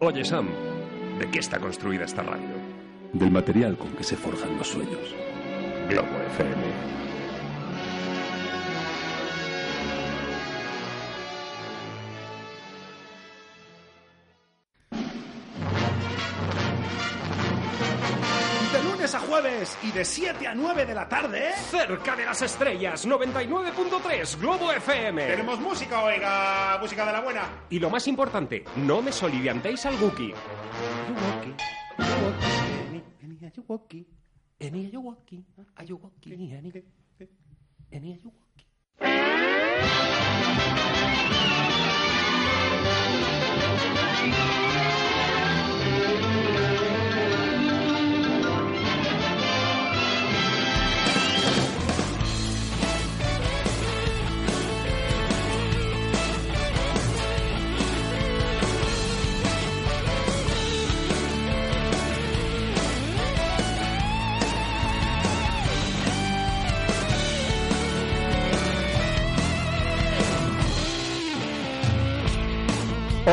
Oye, Sam, ¿de qué está construida esta radio? Del material con que se forjan los sueños. Globo FM. Jueves y de 7 a 9 de la tarde. Cerca de las estrellas, 99.3 Globo FM. Tenemos música, oiga, música de la buena. Y lo más importante, no me soliviantéis al Wookiee.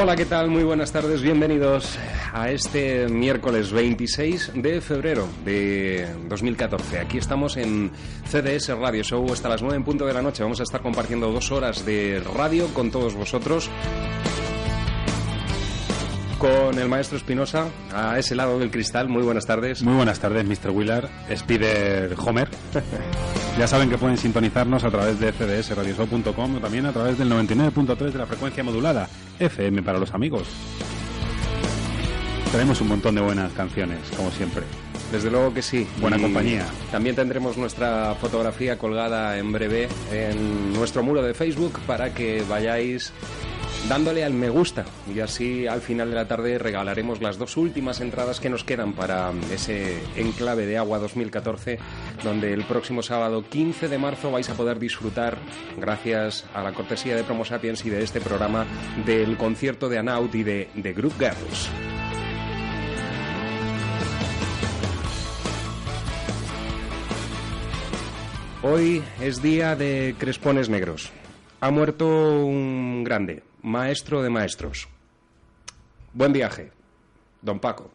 Hola, ¿qué tal? Muy buenas tardes, bienvenidos a este miércoles 26 de febrero de 2014. Aquí estamos en CDS Radio Show hasta las 9 en punto de la noche. Vamos a estar compartiendo dos horas de radio con todos vosotros. Con el maestro Espinosa, a ese lado del cristal. Muy buenas tardes. Muy buenas tardes, Mr. Wheeler, Spider Homer. ya saben que pueden sintonizarnos a través de cdsradioshow.com o también a través del 99.3 de la frecuencia modulada, FM para los amigos. Tenemos un montón de buenas canciones, como siempre. Desde luego que sí. Buena Y compañía. También tendremos nuestra fotografía colgada en breve en nuestro muro de Facebook para que vayáis dándole al me gusta y así al final de la tarde regalaremos las dos últimas entradas que nos quedan para ese enclave de agua 2014 donde el próximo sábado 15 de marzo vais a poder disfrutar gracias a la cortesía de Promo Sapiens y de este programa del concierto de Anaut y de, de Group Girls. Hoy es día de crespones negros. Ha muerto un grande, maestro de maestros. Buen viaje, don Paco.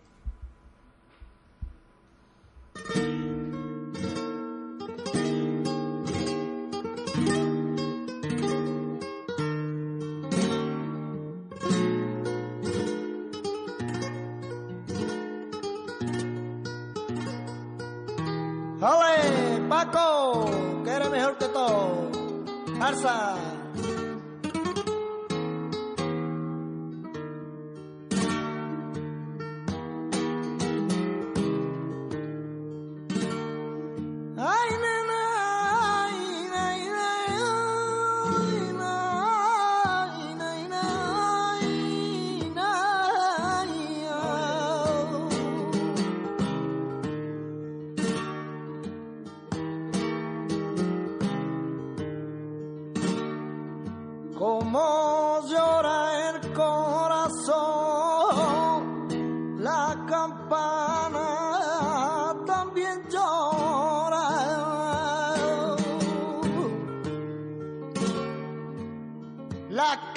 ¡Ole, Paco! Que eres mejor que todo.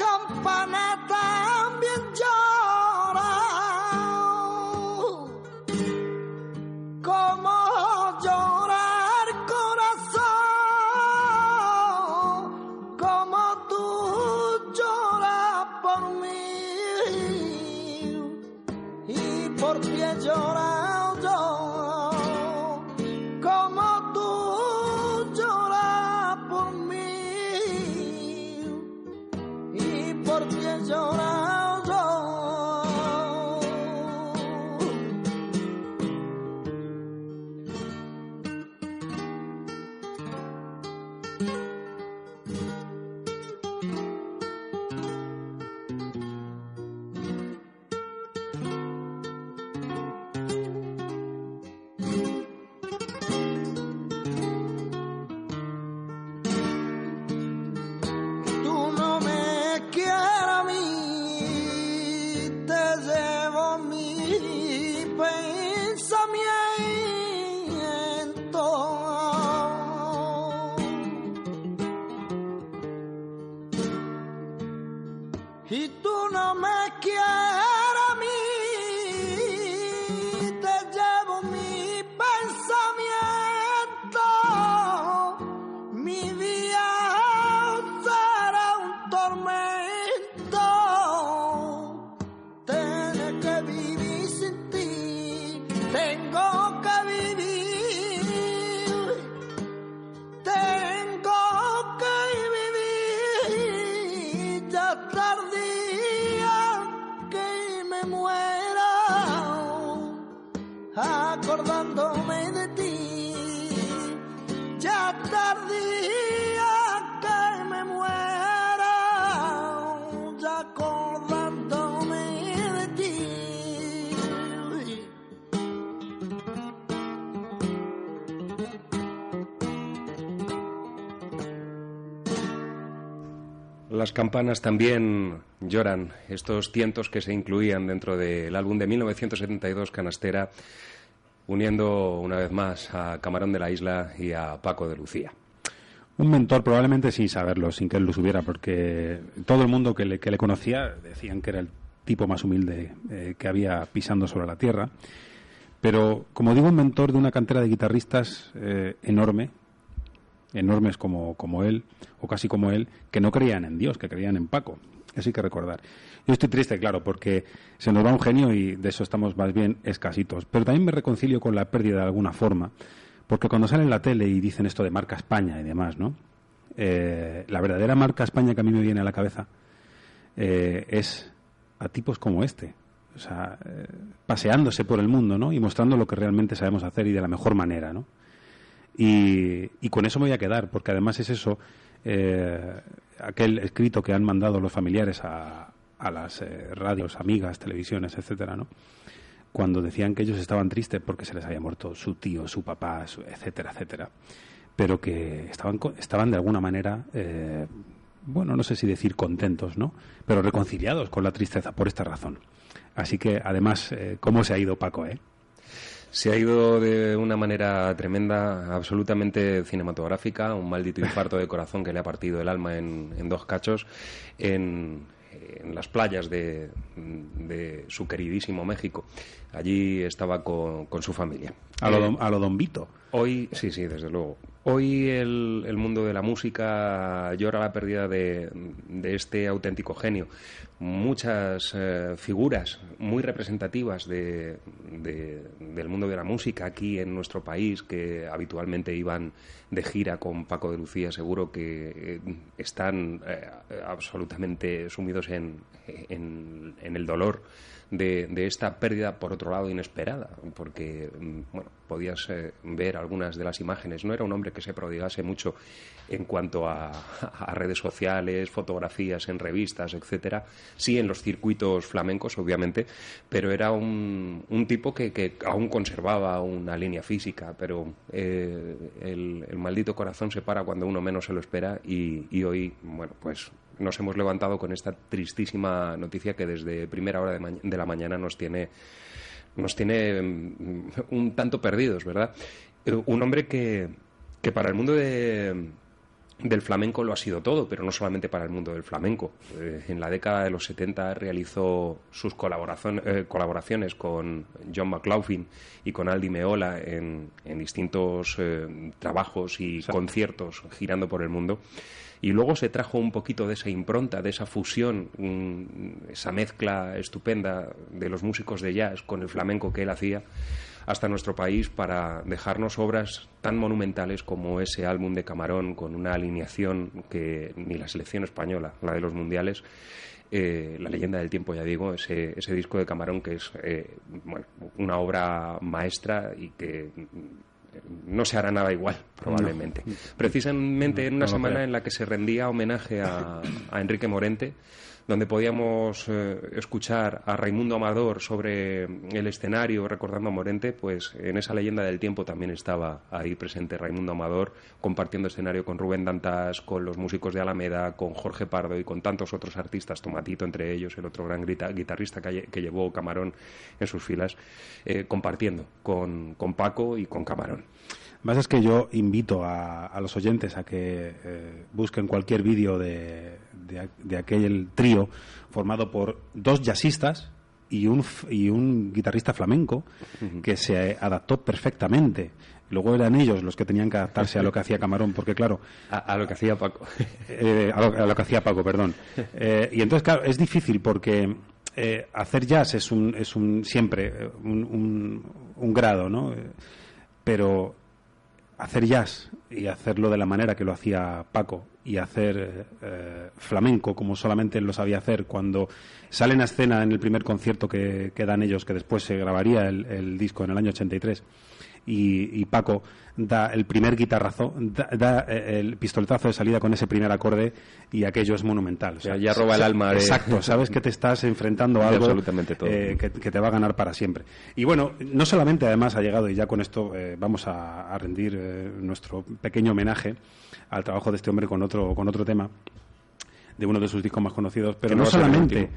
Campana también llora. Campanas también lloran, estos tientos que se incluían dentro del álbum de 1972 Canastera, uniendo una vez más a Camarón de la Isla y a Paco de Lucía. Un mentor, probablemente sin saberlo, sin que él lo supiera, porque todo el mundo que le, que le conocía decían que era el tipo más humilde eh, que había pisando sobre la tierra. Pero, como digo, un mentor de una cantera de guitarristas eh, enorme, enormes como, como él, o casi como él, que no creían en Dios, que creían en Paco. Eso hay que recordar. Yo estoy triste, claro, porque se nos va un genio y de eso estamos más bien escasitos. Pero también me reconcilio con la pérdida de alguna forma, porque cuando sale en la tele y dicen esto de marca España y demás, ¿no? Eh, la verdadera marca España que a mí me viene a la cabeza eh, es a tipos como este. O sea, eh, paseándose por el mundo, ¿no? Y mostrando lo que realmente sabemos hacer y de la mejor manera, ¿no? Y, con eso me voy a quedar, porque además es eso, eh, aquel escrito que han mandado los familiares a, a las eh, radios, amigas, televisiones, etcétera, ¿no? Cuando decían que ellos estaban tristes porque se les había muerto su tío, su papá, su- etcétera, etcétera, pero que estaban, estaban de alguna manera, eh, bueno, no sé si decir contentos, ¿no? Pero reconciliados con la tristeza por esta razón. Así que, además, eh, ¿cómo se ha ido Paco, eh? Se ha ido de una manera tremenda, absolutamente cinematográfica, un maldito infarto de corazón que le ha partido el alma en, en dos cachos en, en las playas de, de su queridísimo México. Allí estaba con, con su familia. A lo, Eh, don- a lo Don Vito. Hoy, sí, sí, desde luego. Hoy el, el mundo de la música llora la pérdida de, de este auténtico genio. Muchas eh, figuras muy representativas de, de- del mundo de la música aquí en nuestro país que habitualmente iban de gira con Paco de Lucía, seguro que eh, están eh, absolutamente sumidos en, el dolor de, esta pérdida, por otro lado, inesperada, porque, mm, bueno, podías eh, ver algunas de las imágenes. No era un hombre que se prodigase mucho en cuanto a, a redes sociales, fotografías en revistas, etcétera. Sí, en los circuitos flamencos, obviamente, pero era un, un tipo que, que aún conservaba una línea física, pero eh, el, el maldito corazón se para cuando uno menos se lo espera y, y hoy, bueno, pues nos hemos levantado con esta tristísima noticia que desde primera hora de, ma- de la mañana nos tiene nos tiene mm, un tanto perdidos, ¿verdad? Eh, Un hombre que, que para el mundo de, del flamenco lo ha sido todo, pero no solamente para el mundo del flamenco. Eh, en la década de los 70 realizó sus eh, colaboraciones con John McLaughlin y con Aldi Meola en, en distintos eh, trabajos y conciertos girando por el mundo. Y luego se trajo un poquito de esa impronta, de esa fusión, mm, esa mezcla estupenda de los músicos de jazz con el flamenco que él hacía hasta nuestro país para dejarnos obras tan monumentales como ese álbum de Camarón con una alineación que ni la selección española, la de los mundiales, eh, La leyenda del tiempo, ya digo, ese, ese disco de Camarón que es eh, una obra maestra y que no se hará nada igual, probablemente. Precisamente en una no semana creo. en la que se rendía homenaje a, a Enrique Morente, donde podíamos eh, escuchar a Raimundo Amador sobre el escenario recordando a Morente, pues en esa leyenda del tiempo también estaba ahí presente Raimundo Amador, compartiendo escenario con Rubén Dantas, con los músicos de Alameda, con Jorge Pardo y con tantos otros artistas, Tomatito entre ellos, el otro gran guitarrista que llevó Camarón en sus filas, eh, compartiendo con, con Paco y con Camarón. Más es que yo invito a, a los oyentes a que eh, busquen cualquier vídeo de, de, de aquel trío formado por dos jazzistas y un, y un guitarrista flamenco que se adaptó perfectamente. Luego eran ellos los que tenían que adaptarse a lo que hacía Camarón, porque claro, A, a lo que hacía Paco. eh, a, lo, a lo que hacía Paco, perdón. Eh, y entonces, claro, es difícil porque eh, hacer jazz es un, es un siempre eh, un, un- un grado, ¿no? Eh, Pero hacer jazz y hacerlo de la manera que lo hacía Paco y hacer eh, flamenco como solamente él lo sabía hacer cuando salen a escena en el primer concierto que, dan ellos, que después se grabaría el disco en el año 83 y, y Paco da el primer guitarrazo, da, da, eh, el pistoletazo de salida con ese primer acorde y aquello es monumental. O sea, ya roba el alma de- Exacto, sabes que te estás enfrentando a algo absolutamente todo. eh, que, que te va a ganar para siempre. Y bueno, no solamente además ha llegado, y ya con esto eh, vamos a, a rendir eh, nuestro pequeño homenaje al trabajo de este hombre con otro, con otro tema de uno de sus discos más conocidos, pero no solamente,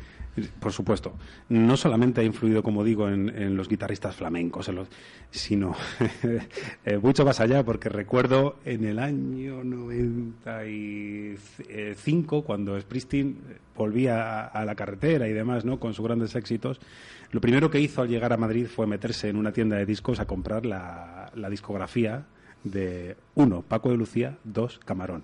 por supuesto, no solamente ha influido, como digo, en, los guitarristas flamencos, en los, sino eh, mucho más allá, porque recuerdo en el año 95, cuando Springsteen volvía a, la carretera y demás, ¿no? con sus grandes éxitos, lo primero que hizo al llegar a Madrid fue meterse en una tienda de discos a comprar la discografía de uno, Paco de Lucía, dos, Camarón.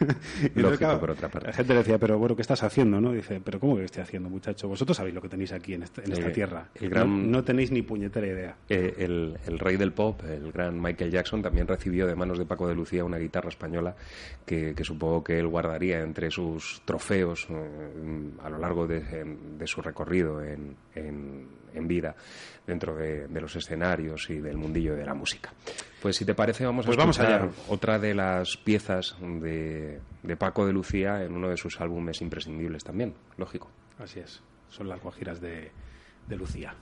Y Lógico, por otra parte. La gente le decía, pero bueno, ¿qué estás haciendo? no Dice, pero ¿cómo que estoy haciendo, muchacho? Vosotros sabéis lo que tenéis aquí en, este- en esta Eh, tierra. el gran- no, no tenéis ni puñetera idea. Eh, el, el rey del pop, el gran Michael Jackson, también recibió de manos de Paco de Lucía una guitarra española que, que supongo que él guardaría entre sus trofeos eh, a lo largo de, de su recorrido en, en- en vida dentro de, de los escenarios y del mundillo de la música. Pues si te parece vamos Pues a vamos escuchar allá. Otra de las piezas de, Paco de Lucía en uno de sus álbumes imprescindibles también, lógico. Así es. Son las guajiras de Lucía.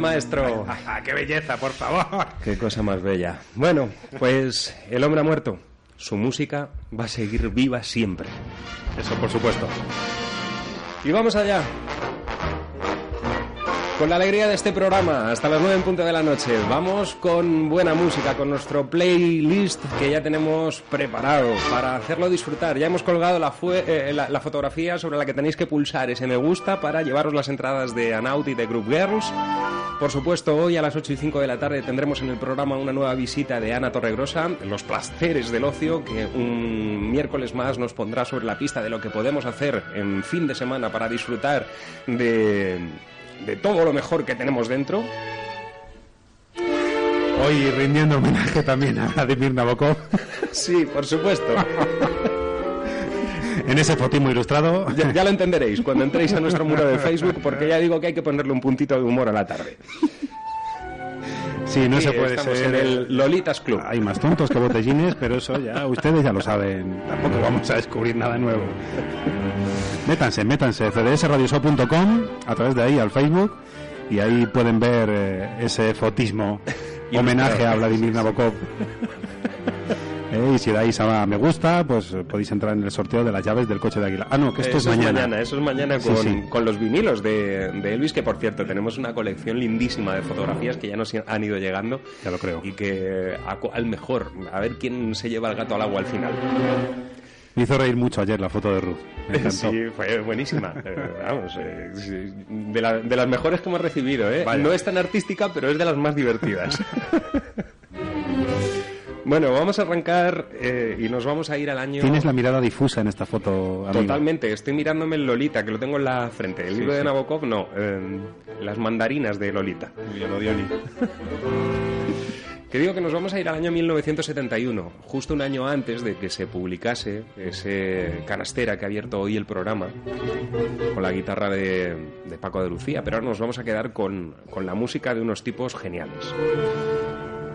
Maestro. ¡Qué belleza, por favor! Qué cosa más bella. Bueno, pues el hombre ha muerto. Su música va a seguir viva siempre. Eso, por supuesto. Y vamos allá. Con la alegría de este programa, hasta las 9 en punto de la noche, vamos con buena música, con nuestro playlist que ya tenemos preparado para hacerlo disfrutar. Ya hemos colgado la, eh, fotografía sobre la que tenéis que pulsar ese me gusta para llevaros las entradas de Anaut y de Group Girls. Por supuesto, hoy a las 8 y 5 de la tarde tendremos en el programa una nueva visita de Ana Torregrosa, Los placeres del ocio, que un miércoles más nos pondrá sobre la pista de lo que podemos hacer en fin de semana para disfrutar de, de todo lo mejor que tenemos dentro. Hoy rindiendo homenaje también a Vladimir Nabokov Sí, por supuesto. en ese fotismo ilustrado. Ya, ya lo entenderéis cuando entréis a nuestro muro de Facebook, porque ya digo que hay que ponerle un puntito de humor a la tarde. Sí, no Sí, se puede ser. en el Lolitas Club. Hay más tontos que botellines, pero eso ya ustedes ya lo saben. Tampoco vamos a descubrir nada nuevo. Métanse, métanse, cdsradioshow.com, a través de ahí al Facebook, y ahí pueden ver eh, ese fotismo, homenaje a Vladimir Nabokov. Eh, y si dais a me gusta, pues eh, podéis entrar en el sorteo de las llaves del coche de Águila. Ah, no, que esto Eso es mañana. Eso es mañana con, sí. con los vinilos de, de Elvis, que por cierto tenemos una colección lindísima de fotografías que ya nos han ido llegando. Ya lo creo. Y que a al mejor, a ver quién se lleva el gato al agua al final. Me hizo reír mucho ayer la foto de Ruth. Me. Sí, fue buenísima. Eh, vamos, eh, sí, de, la- de las mejores que hemos recibido, ¿eh? No es tan artística, pero es de las más divertidas. bueno, vamos a arrancar eh, y nos vamos a ir al año... Tienes la mirada difusa en esta foto, amigo. Totalmente, estoy mirándome el Lolita, que lo tengo en la frente. El Sí, libro de. Nabokov, no. eh, las mandarinas de Lolita. Muy bien, Odioni. Que digo que nos vamos a ir al año 1971, justo un año antes de que se publicase ese canastera que ha abierto hoy el programa, con la guitarra de, de Paco de Lucía, pero ahora nos vamos a quedar con, con la música de unos tipos geniales.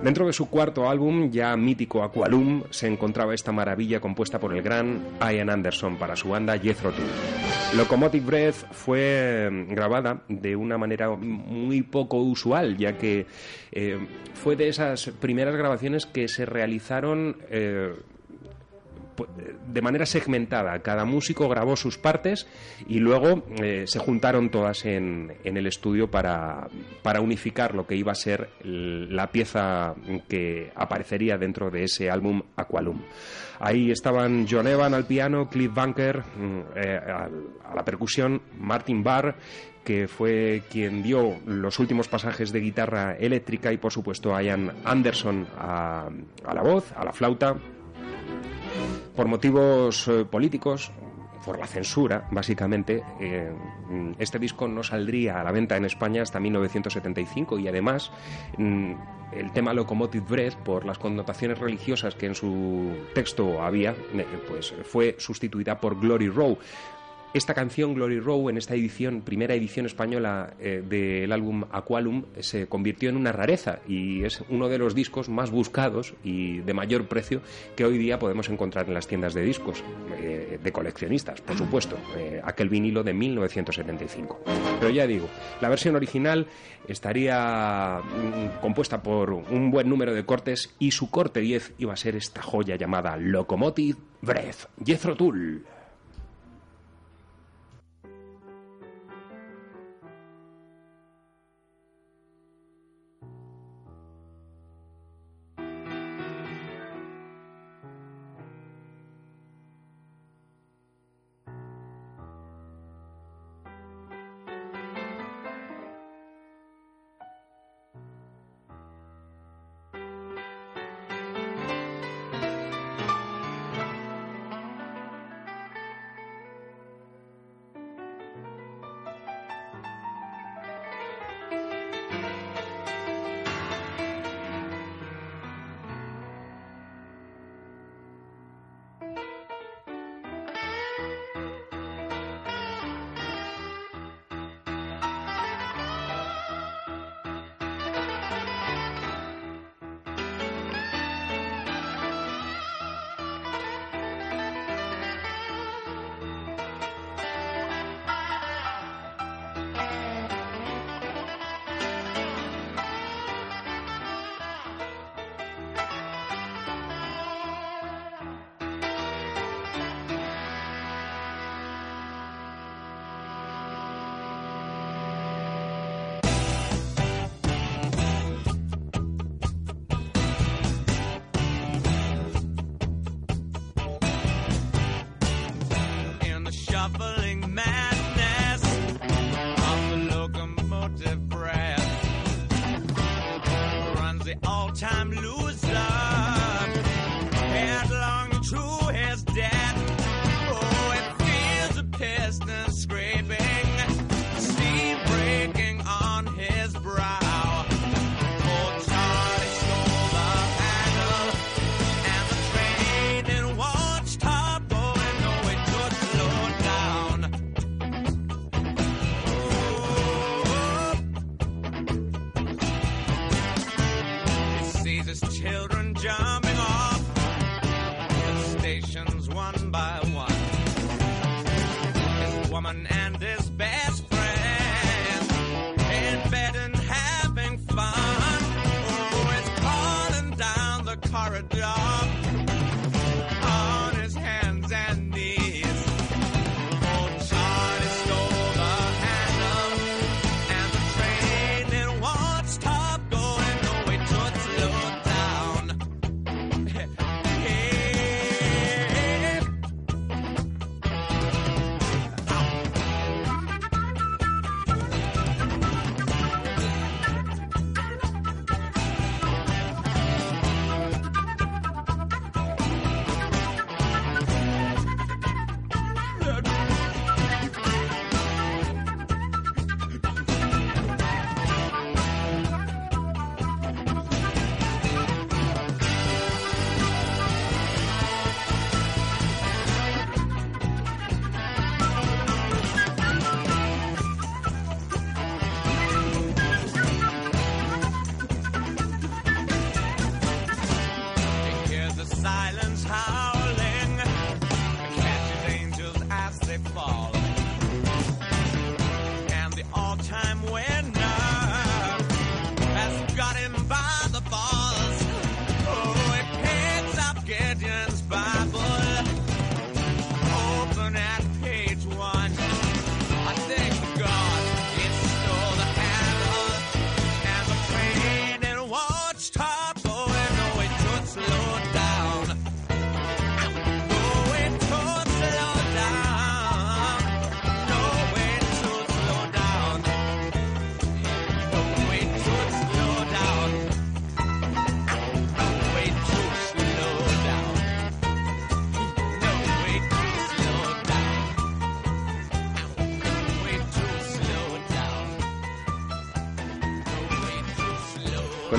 Dentro de su cuarto álbum, ya mítico Aqualum, se encontraba esta maravilla compuesta por el gran Ian Anderson para su banda Jethro Tull. Locomotive Breath fue eh, grabada de una manera muy poco usual, ya que eh, fue de esas primeras grabaciones que se realizaron eh, de manera segmentada. Cada músico grabó sus partes y luego eh, se juntaron todas en, en el estudio para, para unificar lo que iba a ser la pieza que aparecería dentro de ese álbum Aqualum. Ahí estaban John Evan al piano, Cliff Bunker mm, eh, a la percusión, Martin Barr que fue quien dio los últimos pasajes de guitarra eléctrica y por supuesto Ian Anderson a la voz, a la flauta, por motivos eh, políticos, por la censura, básicamente, eh, este disco no saldría a la venta en España hasta 1975 y además mm, el tema Locomotive Breath, por las connotaciones religiosas que en su texto había, eh, pues fue sustituida por Glory Row. Esta canción, Glory Row, en esta edición, primera edición española eh, del álbum Aqualum, se convirtió en una rareza y es uno de los discos más buscados y de mayor precio que hoy día podemos encontrar en las tiendas de discos, eh, de coleccionistas, por supuesto, eh, aquel vinilo de 1975. Pero ya digo, la versión original estaría mm, compuesta por un buen número de cortes y su corte 10 iba a ser esta joya llamada Locomotive Breath, Jethro Tull.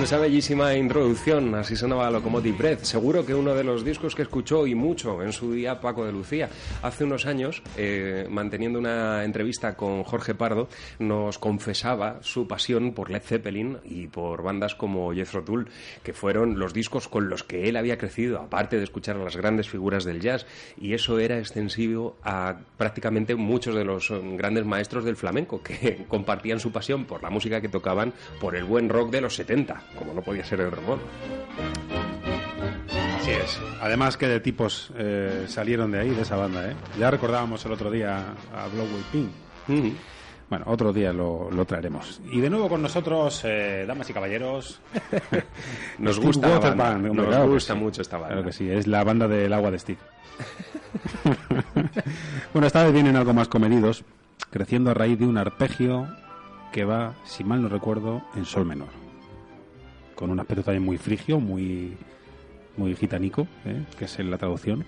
Esa bellísima introducción, así sonaba Locomotive Breath. Seguro que uno de los discos que escuchó y mucho en su día Paco de Lucía. Hace unos años, eh, manteniendo una entrevista con Jorge Pardo, nos confesaba su pasión por Led Zeppelin y por bandas como Jethro Tull, que fueron los discos con los que él había crecido, aparte de escuchar a las grandes figuras del jazz. Y eso era extensivo a prácticamente muchos de los eh, grandes maestros del flamenco, que compartían su pasión por la música que tocaban, por el buen rock de los 70, como no podía ser otro modo. Así es. Además que de tipos eh, salieron de ahí, de esa banda, ¿eh? Ya recordábamos el otro día a Blowway Pink. Mm. Bueno, otro día lo, lo traeremos. Y de nuevo con nosotros, eh, damas y caballeros. Nos Steve gusta la Waterman, banda, hombre, nos claro gusta sí. mucho esta banda. Claro que sí, es la banda del agua de Steve. bueno, esta vez vienen algo más comedidos, creciendo a raíz de un arpegio que va, si mal no recuerdo, en sol menor. Con un aspecto también muy frigio, muy, muy gitanico, ¿eh? que es en la traducción.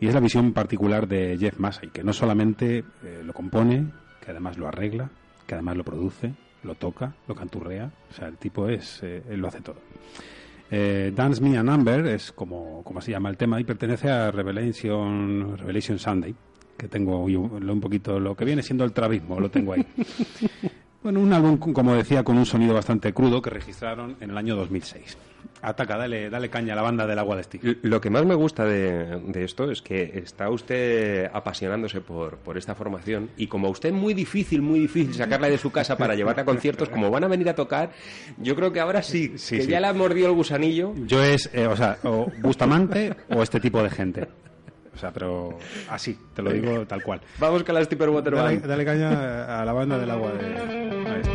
Y es la visión particular de Jeff Massey, que no solamente eh, lo compone, que además lo arregla, que además lo produce, lo toca, lo canturrea. O sea, el tipo es, eh, lo hace todo. Eh, Dance Me a Number es como, como se llama el tema y pertenece a Revelation, Revelation Sunday, que tengo un poquito lo que viene siendo el travismo, lo tengo ahí. Bueno, un álbum, como decía, con un sonido bastante crudo que registraron en el año 2006. Ataca, dale, dale caña a la banda del agua de Steve. Lo que más me gusta de, de esto es que está usted apasionándose por, por esta formación y como a usted es muy difícil, muy difícil sacarla de su casa para llevarla a conciertos, como van a venir a tocar, yo creo que ahora sí, Sí, que sí. ya le ha mordido el gusanillo. Yo es, eh, o sea, o Bustamante o este tipo de gente. O sea, pero así, te lo digo tal cual. Vamos con la Stepper Water Dale, dale caña a la banda del agua de...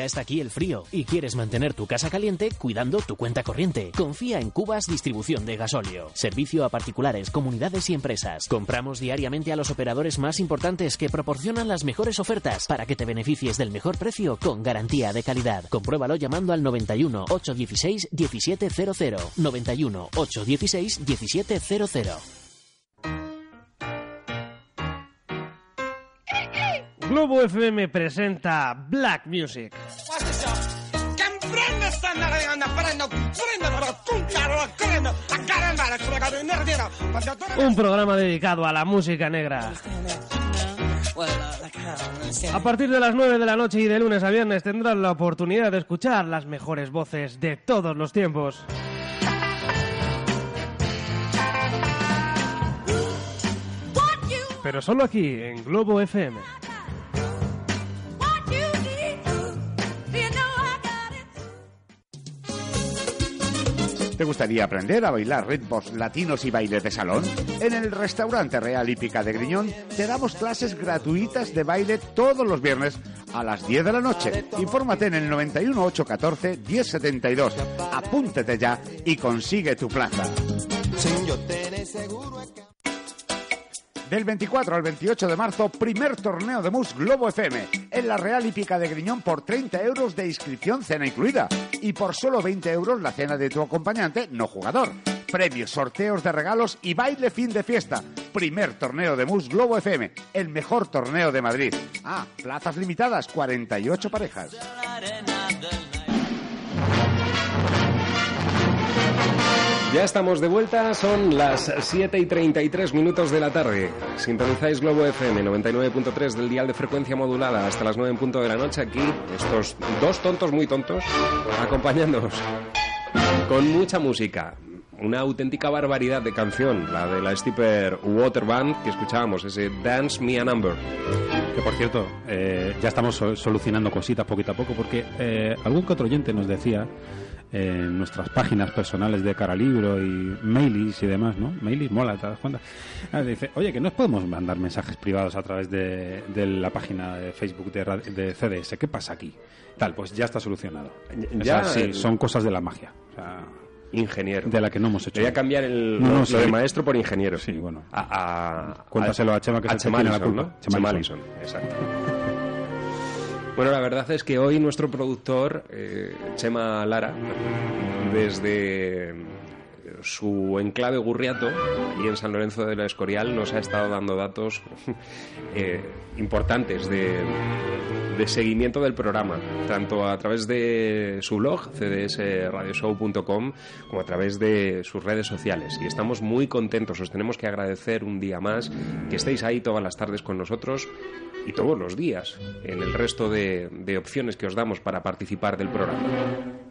Ya está aquí el frío y quieres mantener tu casa caliente cuidando tu cuenta corriente. Confía en Cubas Distribución de Gasóleo. Servicio a particulares, comunidades y empresas. Compramos diariamente a los operadores más importantes que proporcionan las mejores ofertas para que te beneficies del mejor precio con garantía de calidad. Compruébalo llamando al 91 816 1700. 91 816 1700. Globo FM presenta Black Music. Un programa dedicado a la música negra. A partir de las 9 de la noche y de lunes a viernes tendrás la oportunidad de escuchar las mejores voces de todos los tiempos. Pero solo aquí, en Globo FM. ¿Te gustaría aprender a bailar ritmos latinos y bailes de salón? En el restaurante Real Hípica de Griñón te damos clases gratuitas de baile todos los viernes a las 10 de la noche. Infórmate en el 91 814 1072. Apúntete ya y consigue tu plaza. Del 24 al 28 de marzo, primer torneo de mus Globo FM en la Real Hípica de Griñón por 30 euros de inscripción, cena incluida. Y por solo 20 euros la cena de tu acompañante, no jugador. Premios, sorteos de regalos y baile fin de fiesta. Primer torneo de mus Globo FM, el mejor torneo de Madrid. Ah, plazas limitadas, 48 parejas. Ya estamos de vuelta, son las 7 y 33 minutos de la tarde. Sintonizáis Globo FM 99.3 del dial de frecuencia modulada hasta las 9 en punto de la noche. Aquí, estos dos tontos muy tontos, acompañándonos con mucha música. Una auténtica barbaridad de canción, la de la Stipper Water Band que escuchábamos, ese Dance Me a Number. Que por cierto, eh, ya estamos so- solucionando cositas poquito a poco porque eh, algún que otro oyente nos decía en nuestras páginas personales de cara libro y mailis y demás, ¿no? Mailis mola, ¿te das cuenta? Ah, dice, oye, que nos podemos mandar mensajes privados a través de, de la página de Facebook de, de CDS. ¿Qué pasa aquí? Tal, pues ya está solucionado. O Ya, sea, sí, el- son cosas de la magia. O sea, Ingeniero. de la que no hemos hecho. Voy a cambiar el, No, no, lo sí. de maestro por ingeniero. Sí, bueno. A, a- Cuéntaselo a Chema, que a es que tiene la Allison, culpa. ¿no? Chema Chema Allison. Allison, exacto. Bueno, la verdad es que hoy nuestro productor, eh, Chema Lara, desde su enclave Gurriato, y en San Lorenzo de la Escorial, nos ha estado dando datos eh, importantes de, de seguimiento del programa, tanto a través de su blog, cdsradioshow.com, como a través de sus redes sociales. Y estamos muy contentos, os tenemos que agradecer un día más que estéis ahí todas las tardes con nosotros y todos los días en el resto de, opciones que os damos para participar del programa.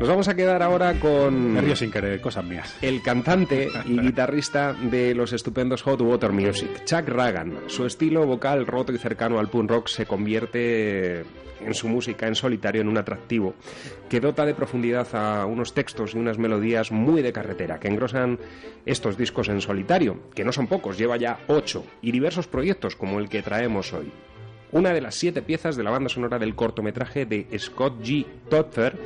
Nos vamos a quedar ahora con Me río sin querer, cosas mías. el cantante y guitarrista de los estupendos Hot Water Music, Chuck Ragan. Su estilo vocal roto y cercano al punk rock se convierte en su música en solitario en un atractivo que dota de profundidad a unos textos y unas melodías muy de carretera que engrosan estos discos en solitario, que no son pocos, lleva ya ocho, y diversos proyectos como el que traemos hoy una de las siete piezas de la banda sonora del cortometraje de Scott G. Topfer,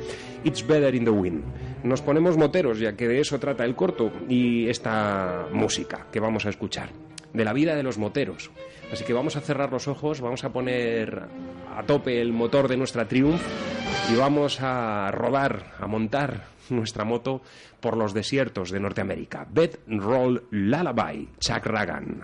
It's Better in the Wind. Nos ponemos moteros, ya que de eso trata el corto y esta música que vamos a escuchar, de la vida de los moteros. Así que vamos a cerrar los ojos, vamos a poner a tope el motor de nuestra Triumph y vamos a rodar, a montar nuestra moto por los desiertos de Norteamérica. Bed Roll Lullaby, Chuck Ragan.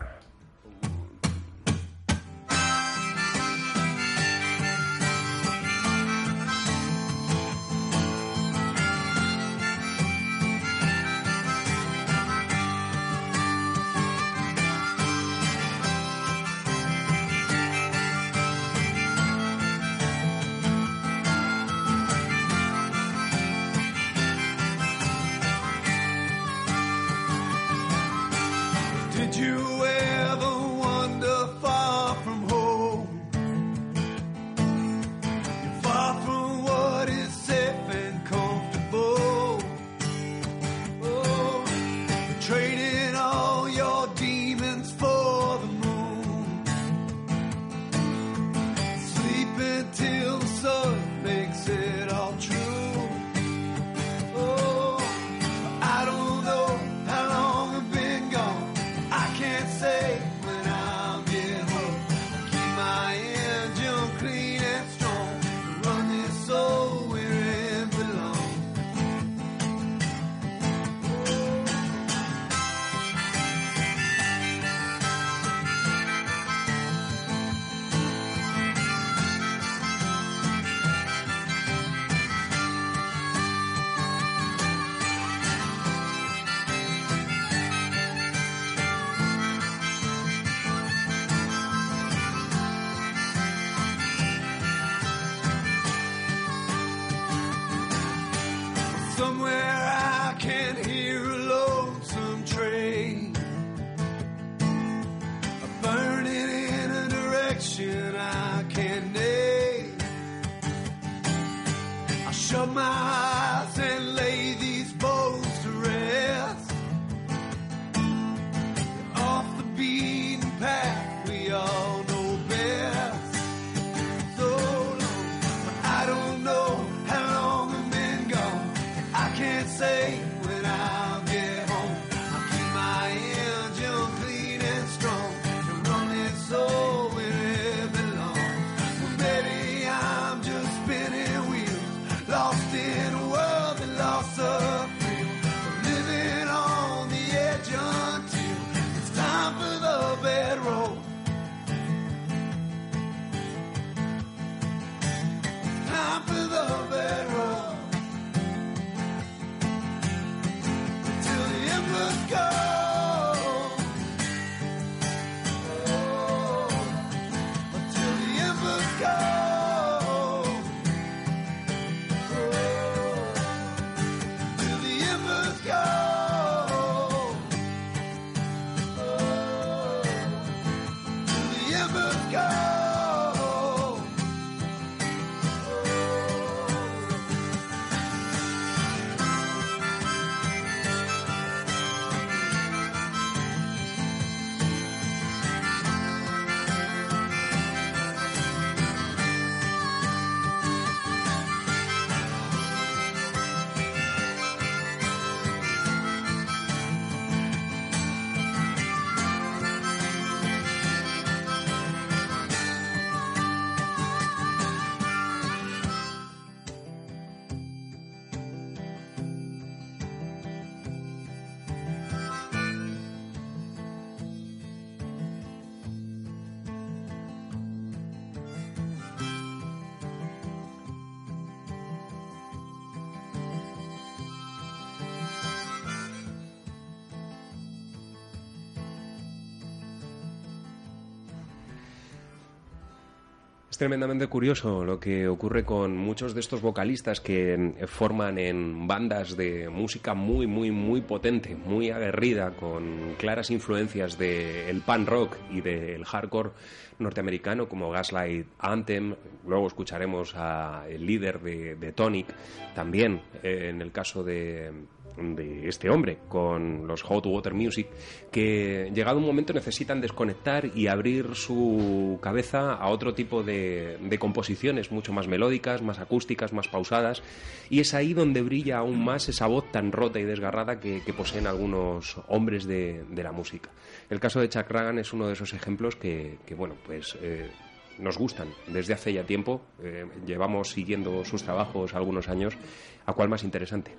Es tremendamente curioso lo que ocurre con muchos de estos vocalistas que eh, forman en bandas de música muy, muy, muy potente, muy aguerrida, con claras influencias del punk rock y del hardcore norteamericano como Gaslight Anthem. Luego escucharemos al líder de, de Tonic, también eh, en el caso de, de este hombre con los Hot Water Music que llegado un momento necesitan desconectar y abrir su cabeza a otro tipo de, de composiciones mucho más melódicas, más acústicas, más pausadas y es ahí donde brilla aún más esa voz tan rota y desgarrada que, que poseen algunos hombres de, de la música. El caso de Chuck Ragan es uno de esos ejemplos que, que bueno, pues... eh, nos gustan desde hace ya tiempo, eh, llevamos siguiendo sus trabajos algunos años, a cuál más interesante.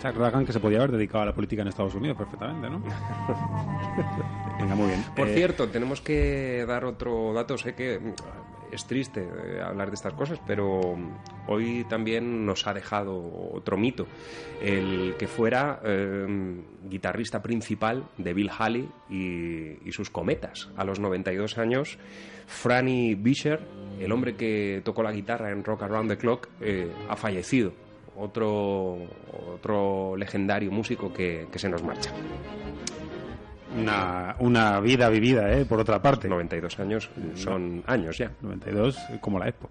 Chuck Ragan que se podía haber dedicado a la política en Estados Unidos perfectamente, ¿no? Venga, muy bien. Por Eh, cierto, tenemos que dar otro dato. Sé que mm, es triste eh, hablar de estas cosas, pero mm, hoy también nos ha dejado otro mito. El que fuera eh, guitarrista principal de Bill Haley y, y sus cometas. A los 92 años, Franny Bisher, el hombre que tocó la guitarra en Rock Around the Clock, eh, ha fallecido. Otro, otro legendario músico que, que se nos marcha. una, una vida vivida, ¿eh? Por otra parte. 92 años son años ya. 92, eh, como la Expo.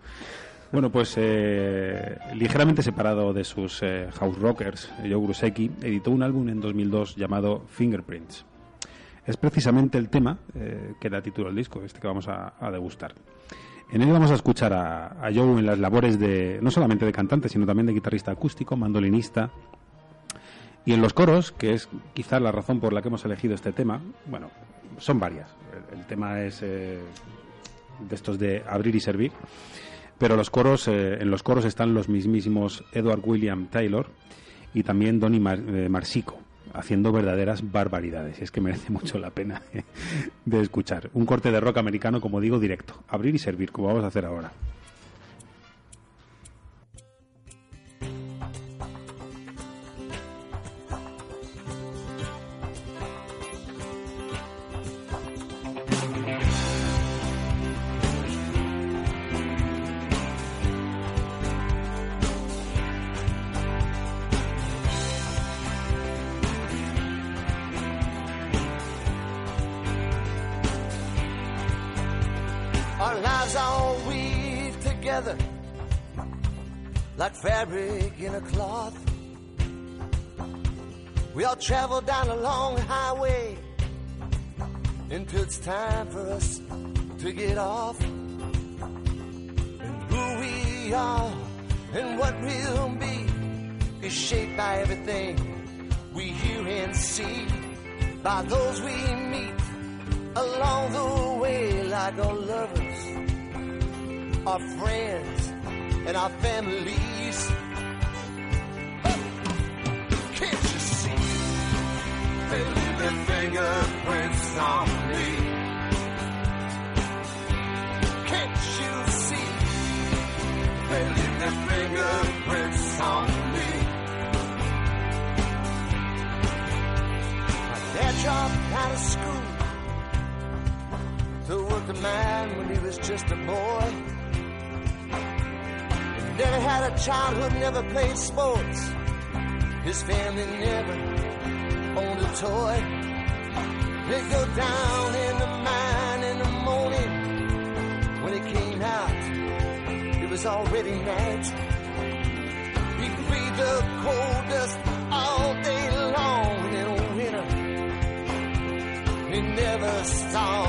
Bueno, pues eh, ligeramente separado de sus eh, house rockers, Joe Grusecki editó un álbum en 2002 llamado Fingerprints. Es precisamente el tema eh, que da título al disco, este que vamos a, a degustar. En él vamos a escuchar a, Joe en las labores de no solamente de cantante, sino también de guitarrista acústico, mandolinista. Y en los coros, que es quizá la razón por la que hemos elegido este tema, bueno, son varias. El, tema es eh, de estos de abrir y servir. Pero los coros, eh, en los coros están los mismísimos Edward William Taylor y también Donny eh, Marsico, haciendo verdaderas barbaridades. Y es que merece mucho la pena de escuchar. Un corte de rock americano, como digo, directo. Abrir y servir, como vamos a hacer ahora. Together like fabric in a cloth. We all travel down a long highway until it's time for us to get off. And who we are and what we'll be is shaped by everything we hear and see, by those we meet along the way like our lovers, our friends, and our families. Can't you see? They leave their fingerprints on me. Can't you see? They leave their fingerprints on me. My dad dropped out of school to work the mine when he was just a boy. Never had a childhood, never played sports. His family never owned a toy. He'd go down in the mine in the morning. When he came out, it was already night. He breathed the coal dust all day long in winter. He never saw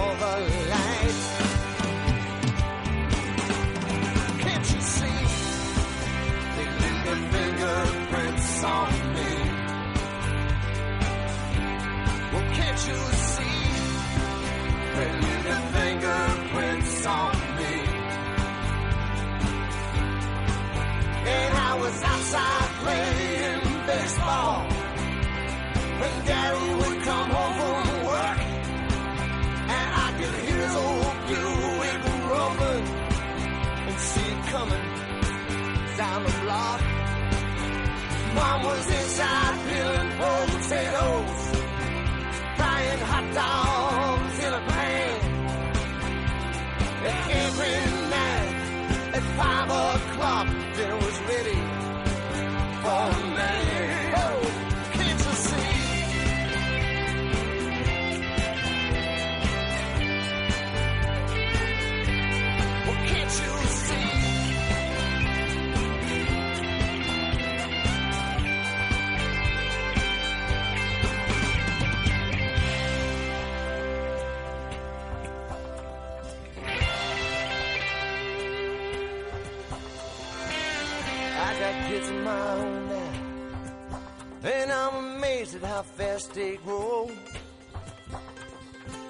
how fast they grow.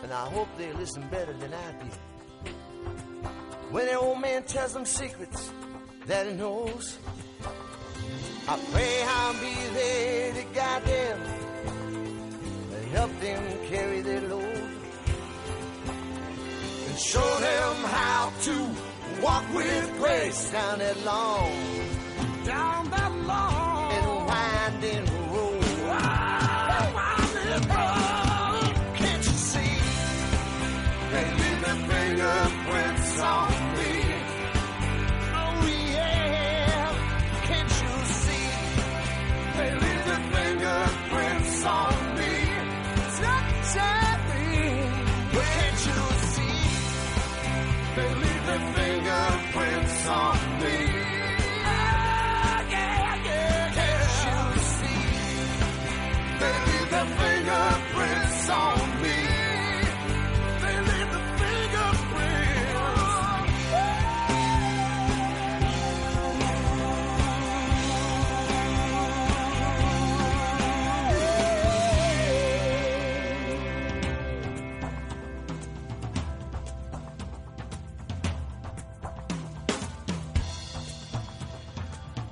And I hope they listen better than I did. When the old man tells them secrets that he knows, I pray I'll be there to guide them and help them carry their load and show them how to walk with grace down that long, down that long and winding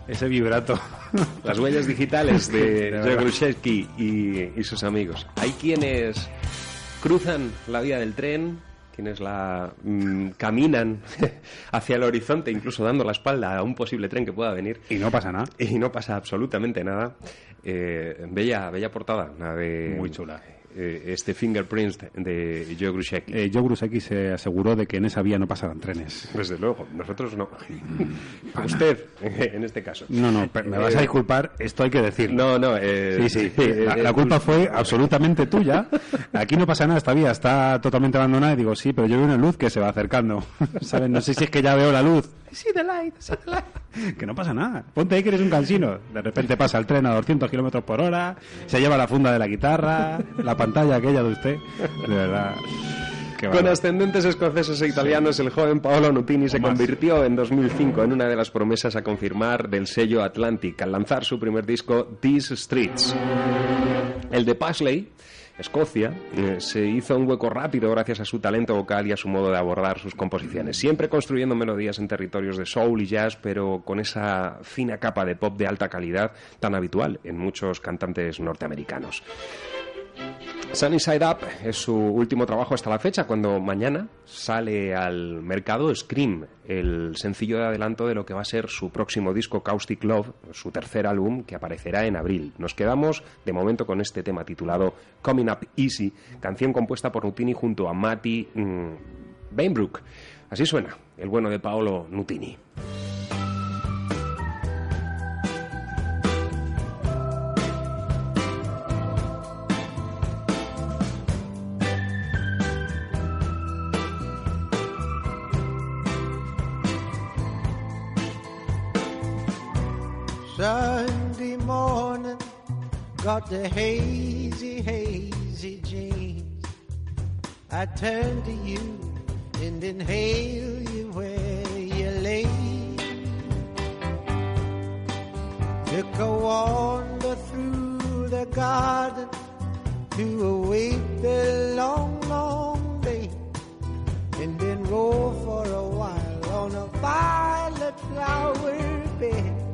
Ese vibrato. Las huellas digitales de y, y sus amigos. Hay quienes cruzan la vía del tren, quienes la mm, caminan hacia el horizonte, incluso dando la espalda a un posible tren que pueda venir. Y no pasa nada. Y no pasa absolutamente nada. Eh, bella, bella portada, la de Muy chula. Eh, este fingerprints de Joe Gruszewski. Eh, Joe Grusecki se aseguró de que en esa vía no pasaran trenes. Desde luego, nosotros no. Usted, en este caso. No, no, me vas a Eh, disculpar, esto hay que decirlo. No, no. eh, Sí, sí, la, la culpa fue absolutamente tuya. Aquí no pasa nada, esta vía está totalmente abandonada. Y digo, sí, pero yo veo una luz que se va acercando. ¿Sabes? No sé si es que ya veo la luz. Sí, the light, sí, the light. Que no pasa nada. Ponte ahí que eres un cansino. De repente pasa el tren a 200 kilómetros por hora, se lleva la funda de la guitarra, la pantalla aquella de usted. De verdad. Con ascendentes escoceses e italianos, el joven Paolo Nutini se convirtió en 2005 en una de las promesas a confirmar del sello Atlantic al lanzar su primer disco These Streets. El de Paisley, Escocia, eh, se hizo un hueco rápido gracias a su talento vocal y a su modo de abordar sus composiciones, siempre construyendo melodías en territorios de soul y jazz, pero con esa fina capa de pop de alta calidad tan habitual en muchos cantantes norteamericanos. Sunny Side Up es su último trabajo hasta la fecha, cuando mañana sale al mercado Scream, el sencillo de adelanto de lo que va a ser su próximo disco Caustic Love, su tercer álbum que aparecerá en abril. Nos quedamos de momento con este tema titulado Coming Up Easy, canción compuesta por Nutini junto a Matty mm, Bainbrook. Así suena el bueno de Paolo Nutini. Got the hazy, hazy jeans. I turn to you and inhale you where you lay. Took a wander through the garden to await the long, long day. And then roll for a while on a violet flower bed.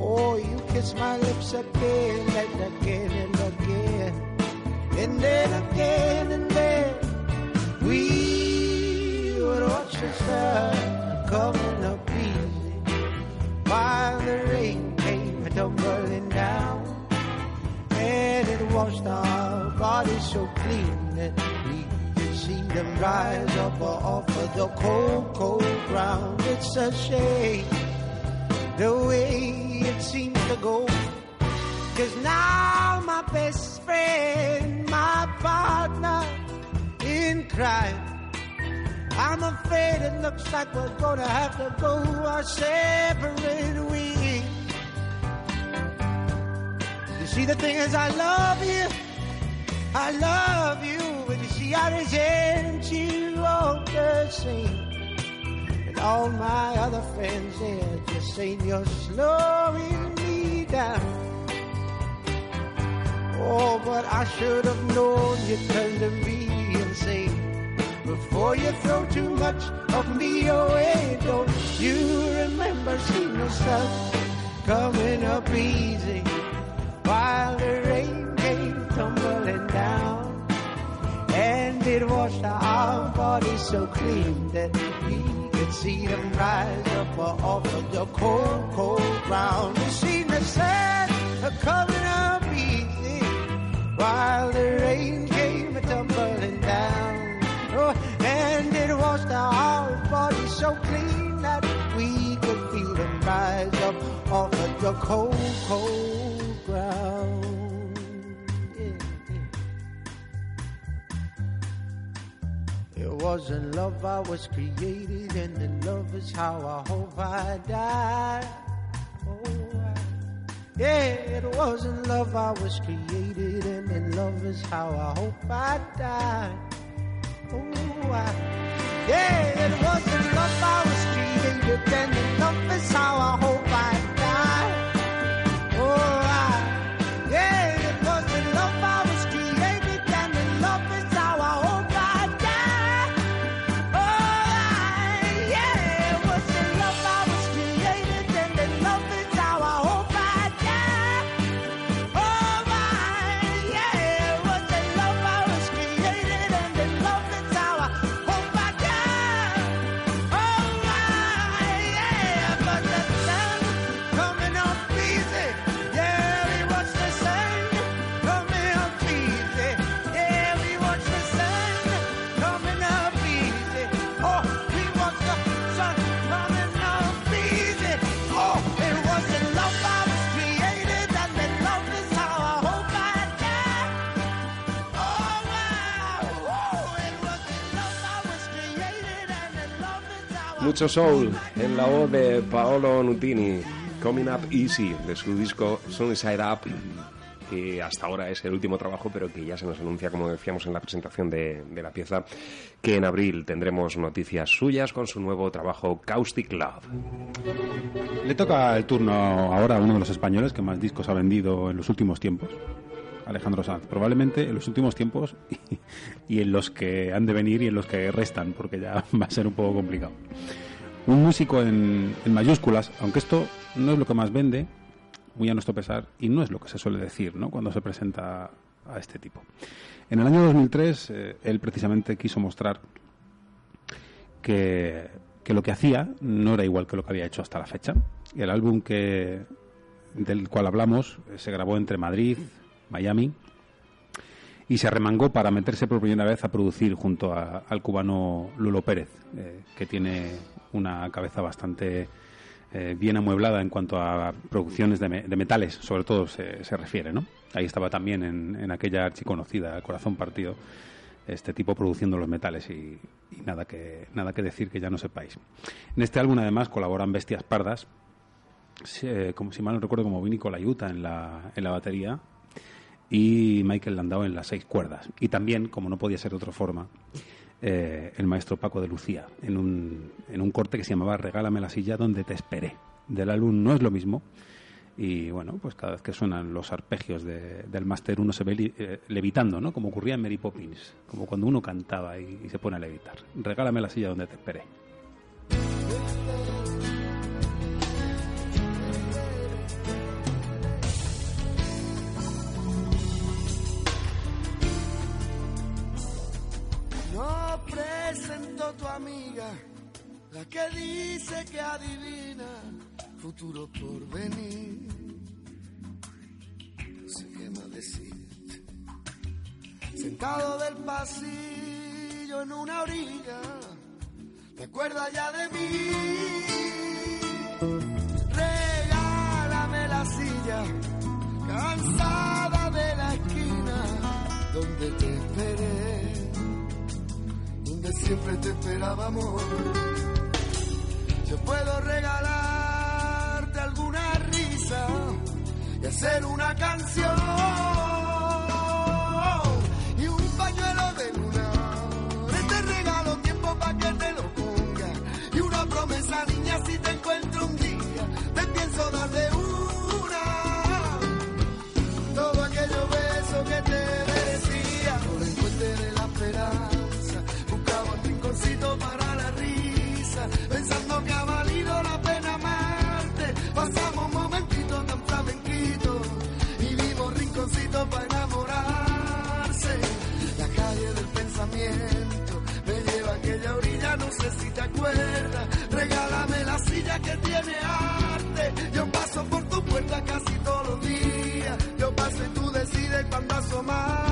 Oh, you kiss my lips again and again and again. And then again and then we would watch the sun coming up easy while the rain came tumbling down. And it washed our bodies so clean that we could see them rise up off of the cold, cold ground. It's a shame the way it seems to go. Cause now my best friend, my partner in crime, I'm afraid it looks like we're gonna have to go our separate ways. You see, the thing is, I love you, I love you, but you see, I resent you all the same. All my other friends, they're just saying you're slowing me down. Oh, but I should have known you'd turn to me and say, before you throw too much of me away, don't you remember seeing the sun coming up easy while the rain came tumbling down? And it washed our bodies so clean that we could see them rise up off of the cold, cold ground. You seen the sun coming up easy while the rain came tumbling down. Oh, and it washed our bodies so clean that we could feel them rise up off of the cold, cold was in love I was created, and in love is how I hope I die. Oh, yeah, it was in love I was created, and in love is how I hope I die. Oh, I, yeah, it was in love I was created, and in love is how I hope Mucho soul en la voz de Paolo Nutini. Coming Up Easy de su disco Sunnyside Up. Que hasta ahora es el último trabajo, pero que ya se nos anuncia, como decíamos en la presentación de, de la pieza, que en abril tendremos noticias suyas con su nuevo trabajo Caustic Love. Le toca el turno ahora a uno de los españoles que más discos ha vendido en los últimos tiempos, Alejandro Sanz. Probablemente en los últimos tiempos y, y en los que han de venir y en los que restan, porque ya va a ser un poco complicado. Un músico en, en mayúsculas, aunque esto no es lo que más vende, muy a nuestro pesar, y no es lo que se suele decir ¿no? cuando se presenta a este tipo. En el año 2003, eh, él precisamente quiso mostrar que, lo que hacía no era igual que lo que había hecho hasta la fecha. Y el álbum que, del cual hablamos eh, se grabó entre Madrid, Miami, y se arremangó para meterse por primera vez a producir junto al cubano Lulo Pérez, eh, que tiene una cabeza bastante eh, bien amueblada en cuanto a producciones de, me- de metales, sobre todo se, refiere, ¿no? Ahí estaba también en, aquella archiconocida Corazón Partido este tipo produciendo los metales y, y nada que nada que decir que ya no sepáis. En este álbum además colaboran Bestias Pardas, se- como si mal no recuerdo como Vinny Colaiuta en la, en la batería y Michael Landau en las seis cuerdas. Y también, como no podía ser de otra forma, eh, el maestro Paco de Lucía en un, en un corte que se llamaba Regálame la silla donde te esperé. Del álbum no es lo mismo. Y bueno, pues cada vez que suenan los arpegios de- del máster uno se ve li- eh, levitando, ¿no? Como ocurría en Mary Poppins, como cuando uno cantaba y, y se pone a levitar. Regálame la silla donde te esperé. La que dice que adivina futuro por venir. No sé qué más decirte. Sentado del pasillo en una orilla, ¿te acuerdas ya de mí? Regálame la silla, cansada de la esquina donde te esperé donde siempre te esperábamos. Yo puedo regalarte alguna risa y hacer una canción para enamorarse. La calle del pensamiento me lleva a aquella orilla, no sé si te acuerdas. Regálame la silla que tiene arte. Yo paso por tu puerta casi todos los días. Yo paso y tú decides cuándo asomar.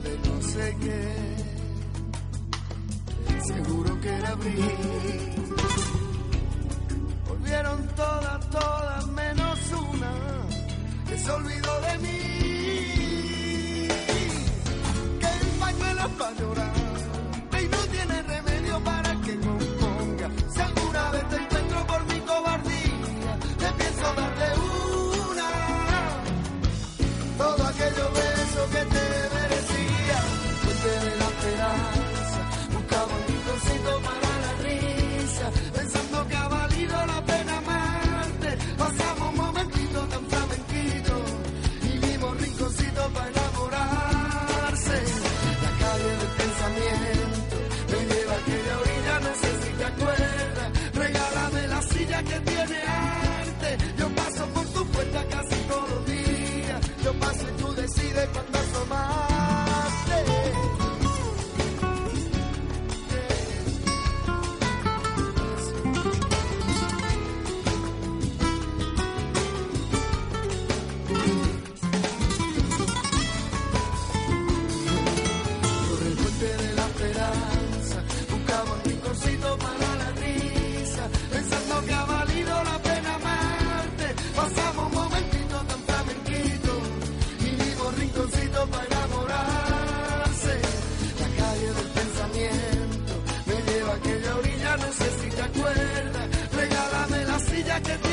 De no sé qué. Seguro que era abril. Volvieron todas, todas menos una que se olvidó de mí. Que el pañuelo para llorar aquella orilla, no sé si te acuerdas. Regálame la silla que tiene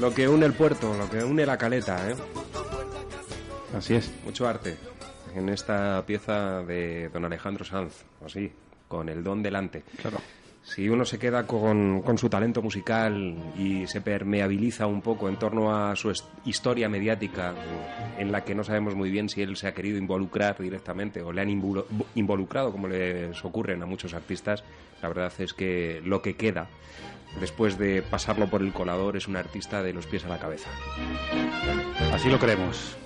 Lo que une el puerto, lo que une la caleta, ¿eh? Así es. Mucho arte en esta pieza de don Alejandro Sanz, así, con el don delante. Claro. Si uno se queda con, con su talento musical y se permeabiliza un poco en torno a su historia mediática, en la que no sabemos muy bien si él se ha querido involucrar directamente o le han involucrado, como les ocurren a muchos artistas, la verdad es que lo que queda después de pasarlo por el colador es un artista de los pies a la cabeza. Así lo creemos.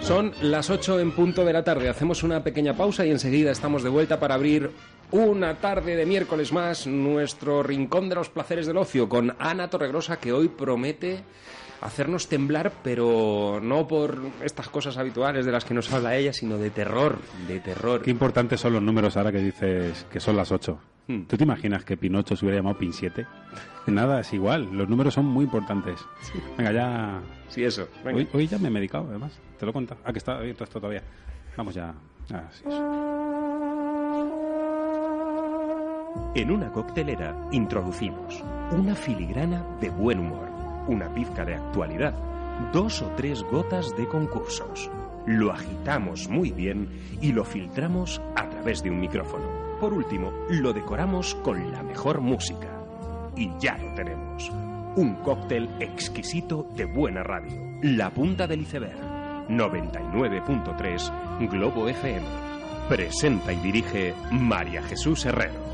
Son las 8 en punto de la tarde. Hacemos una pequeña pausa y enseguida estamos de vuelta para abrir una tarde de miércoles más nuestro rincón de los placeres del ocio con Ana Torregrosa que hoy promete hacernos temblar, pero no por estas cosas habituales de las que nos habla ella, sino de terror, de terror. Qué importantes son los números ahora que dices que son las 8. Hmm. ¿Tú te imaginas que Pinocho se hubiera llamado Pin 7? Nada, es igual. Los números son muy importantes. Venga, ya. Sí, eso. Venga. Hoy, hoy ya me he medicado, además. Te lo cuento. Ah, que está abierto esto todavía. Vamos ya. Ah, sí, eso. En una coctelera introducimos una filigrana de buen humor, una pizca de actualidad, dos o tres gotas de concursos. Lo agitamos muy bien y lo filtramos a través de un micrófono. Por último, lo decoramos con la mejor música. Y ya lo tenemos. Un cóctel exquisito de buena radio. La punta del iceberg. 99.3 Globo FM. Presenta y dirige María Jesús Herrero.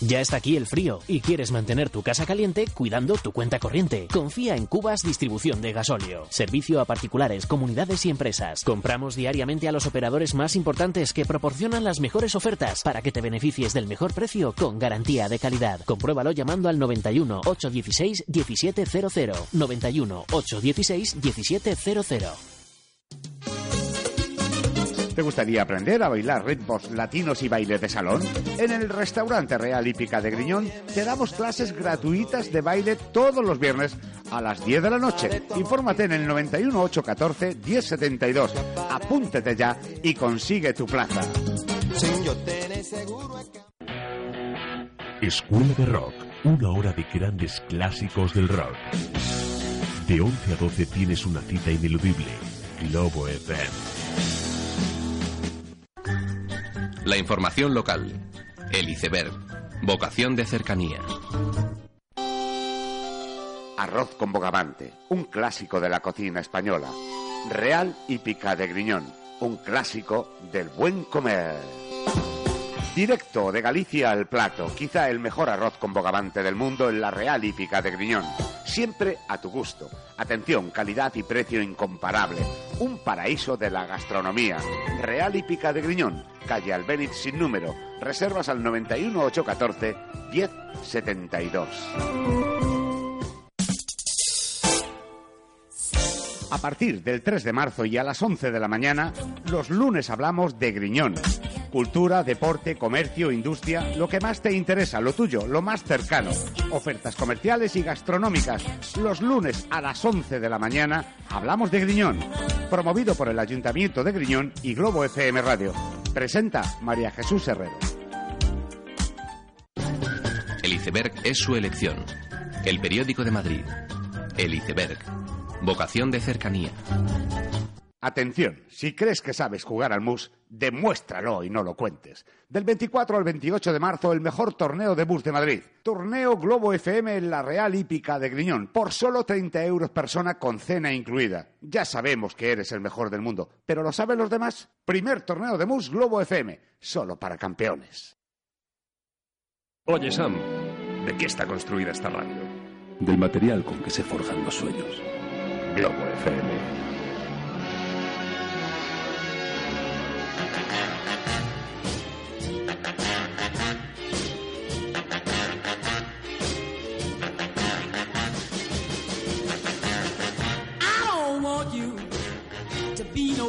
Ya está aquí el frío y quieres mantener tu casa caliente cuidando tu cuenta corriente. Confía en Cubas Distribución de Gasóleo. Servicio a particulares, comunidades y empresas. Compramos diariamente a los operadores más importantes que proporcionan las mejores ofertas para que te beneficies del mejor precio con garantía de calidad. Compruébalo llamando al 91 816 1700. 91 816 1700. ¿Te gustaría aprender a bailar ritmos latinos y baile de salón? En el restaurante Real Hípica de Griñón te damos clases gratuitas de baile todos los viernes a las 10 de la noche. Infórmate en el 91 814 1072. Apúntete ya y consigue tu plaza. Escuela de Rock, una hora de grandes clásicos del rock. De 11 a 12 tienes una cita ineludible. Globo FM. La información local. El iceberg. Vocación de cercanía. Arroz con bogavante, un clásico de la cocina española. Real Hípica de Griñón, un clásico del buen comer. Directo de Galicia al plato, quizá el mejor arroz con bogavante del mundo en la Real Hípica de Griñón. Siempre a tu gusto. Atención, calidad y precio incomparable. Un paraíso de la gastronomía. Real Hípica de Griñón, calle Albéniz sin número. Reservas al 91 814 1072. A partir del 3 de marzo y a las 11 de la mañana, los lunes hablamos de Griñón. Cultura, deporte, comercio, industria, lo que más te interesa, lo tuyo, lo más cercano. Ofertas comerciales y gastronómicas. Los lunes a las 11 de la mañana hablamos de Griñón. Promovido por el Ayuntamiento de Griñón y Globo FM Radio. Presenta María Jesús Herrero. El iceberg es su elección. El periódico de Madrid. El iceberg. Vocación de cercanía. Atención, si crees que sabes jugar al mus, demuéstralo y no lo cuentes. Del 24 al 28 de marzo, el mejor torneo de mus de Madrid. Torneo Globo FM en la Real Hípica de Griñón, por solo 30 euros persona con cena incluida. Ya sabemos que eres el mejor del mundo, pero ¿lo saben los demás? Primer torneo de mus Globo FM, solo para campeones. Oye, Sam, ¿de qué está construida esta radio? Del material con que se forjan los sueños. Globo FM.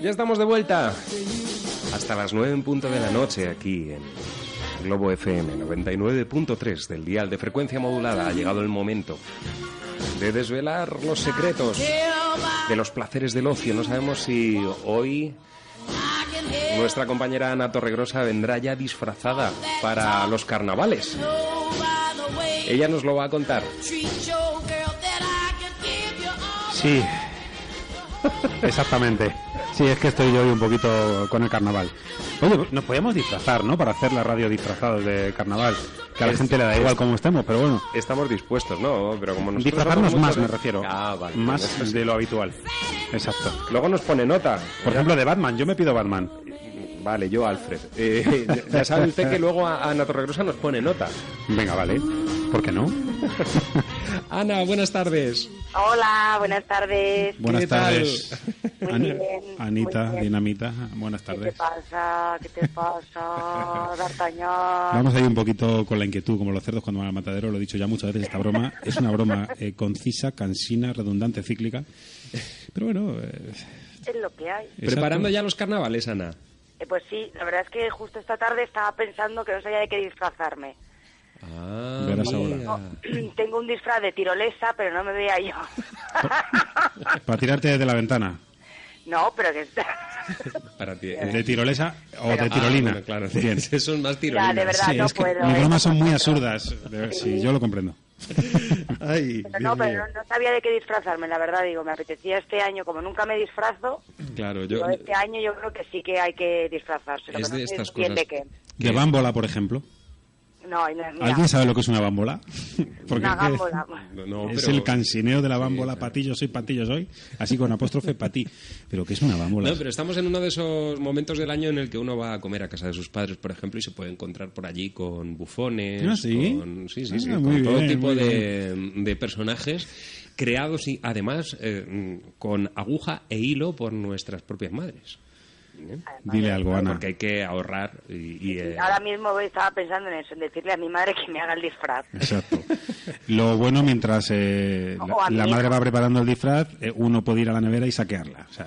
Ya estamos de vuelta. Hasta las 9 en punto de la noche aquí en Globo FM 99.3 del dial de frecuencia modulada. Ha llegado el momento de desvelar los secretos de los placeres del ocio. No sabemos si hoy nuestra compañera Ana Torregrosa vendrá ya disfrazada para los carnavales. Ella nos lo va a contar. Sí, exactamente. Sí, es que estoy yo hoy un poquito con el carnaval. Oye, nos podíamos disfrazar, ¿no? Para hacer la radio disfrazados de carnaval. Que a la Es- gente le da igual cómo estemos, pero bueno. Estamos dispuestos, ¿no? Pero como nosotros Disfrazarnos más, me refiero. Ah, vale. Más de lo habitual. Exacto. Luego nos pone nota. Por ejemplo, de Batman. Yo me pido Batman. Vale, yo Alfred. Eh, ya sabe usted que luego a Ana Torregrosa nos pone nota. Venga, vale. ¿Por qué no? Ana, buenas tardes. Hola, buenas tardes. Buenas ¿Qué tal? tardes. Muy Ani- bien, Anita, muy bien. Dinamita, buenas ¿Qué te tardes. pasa? ¿Qué te pasa, D'Artagnan? Vamos ahí un poquito con la inquietud, como los cerdos cuando van al matadero, lo he dicho ya muchas veces, esta broma es una broma eh, concisa, cansina, redundante, cíclica. Pero bueno, eh, Es lo que hay. Preparando ya los carnavales, Ana. Eh, pues sí, la verdad es que justo esta tarde estaba pensando que no sabía de qué disfrazarme. Ah, ahora. Tengo un disfraz de tirolesa, pero no me vea yo. Para tirarte desde la ventana. No, pero que está... Para ti. De tirolesa o de Ah, tirolina. bueno, claro, Bien. es más tirolina. Ya, de verdad, Sí, no es que puedo. mis ¿eh? bromas son muy absurdas. Sí, yo lo comprendo. Ay, Pero no, pero no, no sabía de qué disfrazarme, la verdad, digo, me apetecía este año, como nunca me disfrazo, Claro, yo... este año yo creo que sí que hay que disfrazarse, lo Es que no de sé estas cosas de qué. De bámbola, por ejemplo. No, ¿Alguien sabe lo que es una bámbola? Porque una gámbola. No, no, es pero- el cansineo de la bámbola, patillo soy, patillo soy, así con apóstrofe patí. Pero ¿qué es una bámbola? No, pero estamos en uno de esos momentos del año en el que uno va a comer a casa de sus padres, por ejemplo, y se puede encontrar por allí con bufones, ¿Ah, sí? con, sí, sí, Ah, sí, muy con todo tipo de, de personajes creados y además eh, con aguja e hilo por nuestras propias madres. ¿Eh? Dile algo, Ana. Porque hay que ahorrar y, y, eh, Ahora mismo estaba pensando en eso, en decirle a mi madre que me haga el disfraz. Exacto. Lo bueno, mientras eh, la, madre va preparando el disfraz, eh, uno puede ir a la nevera y saquearla. O sea,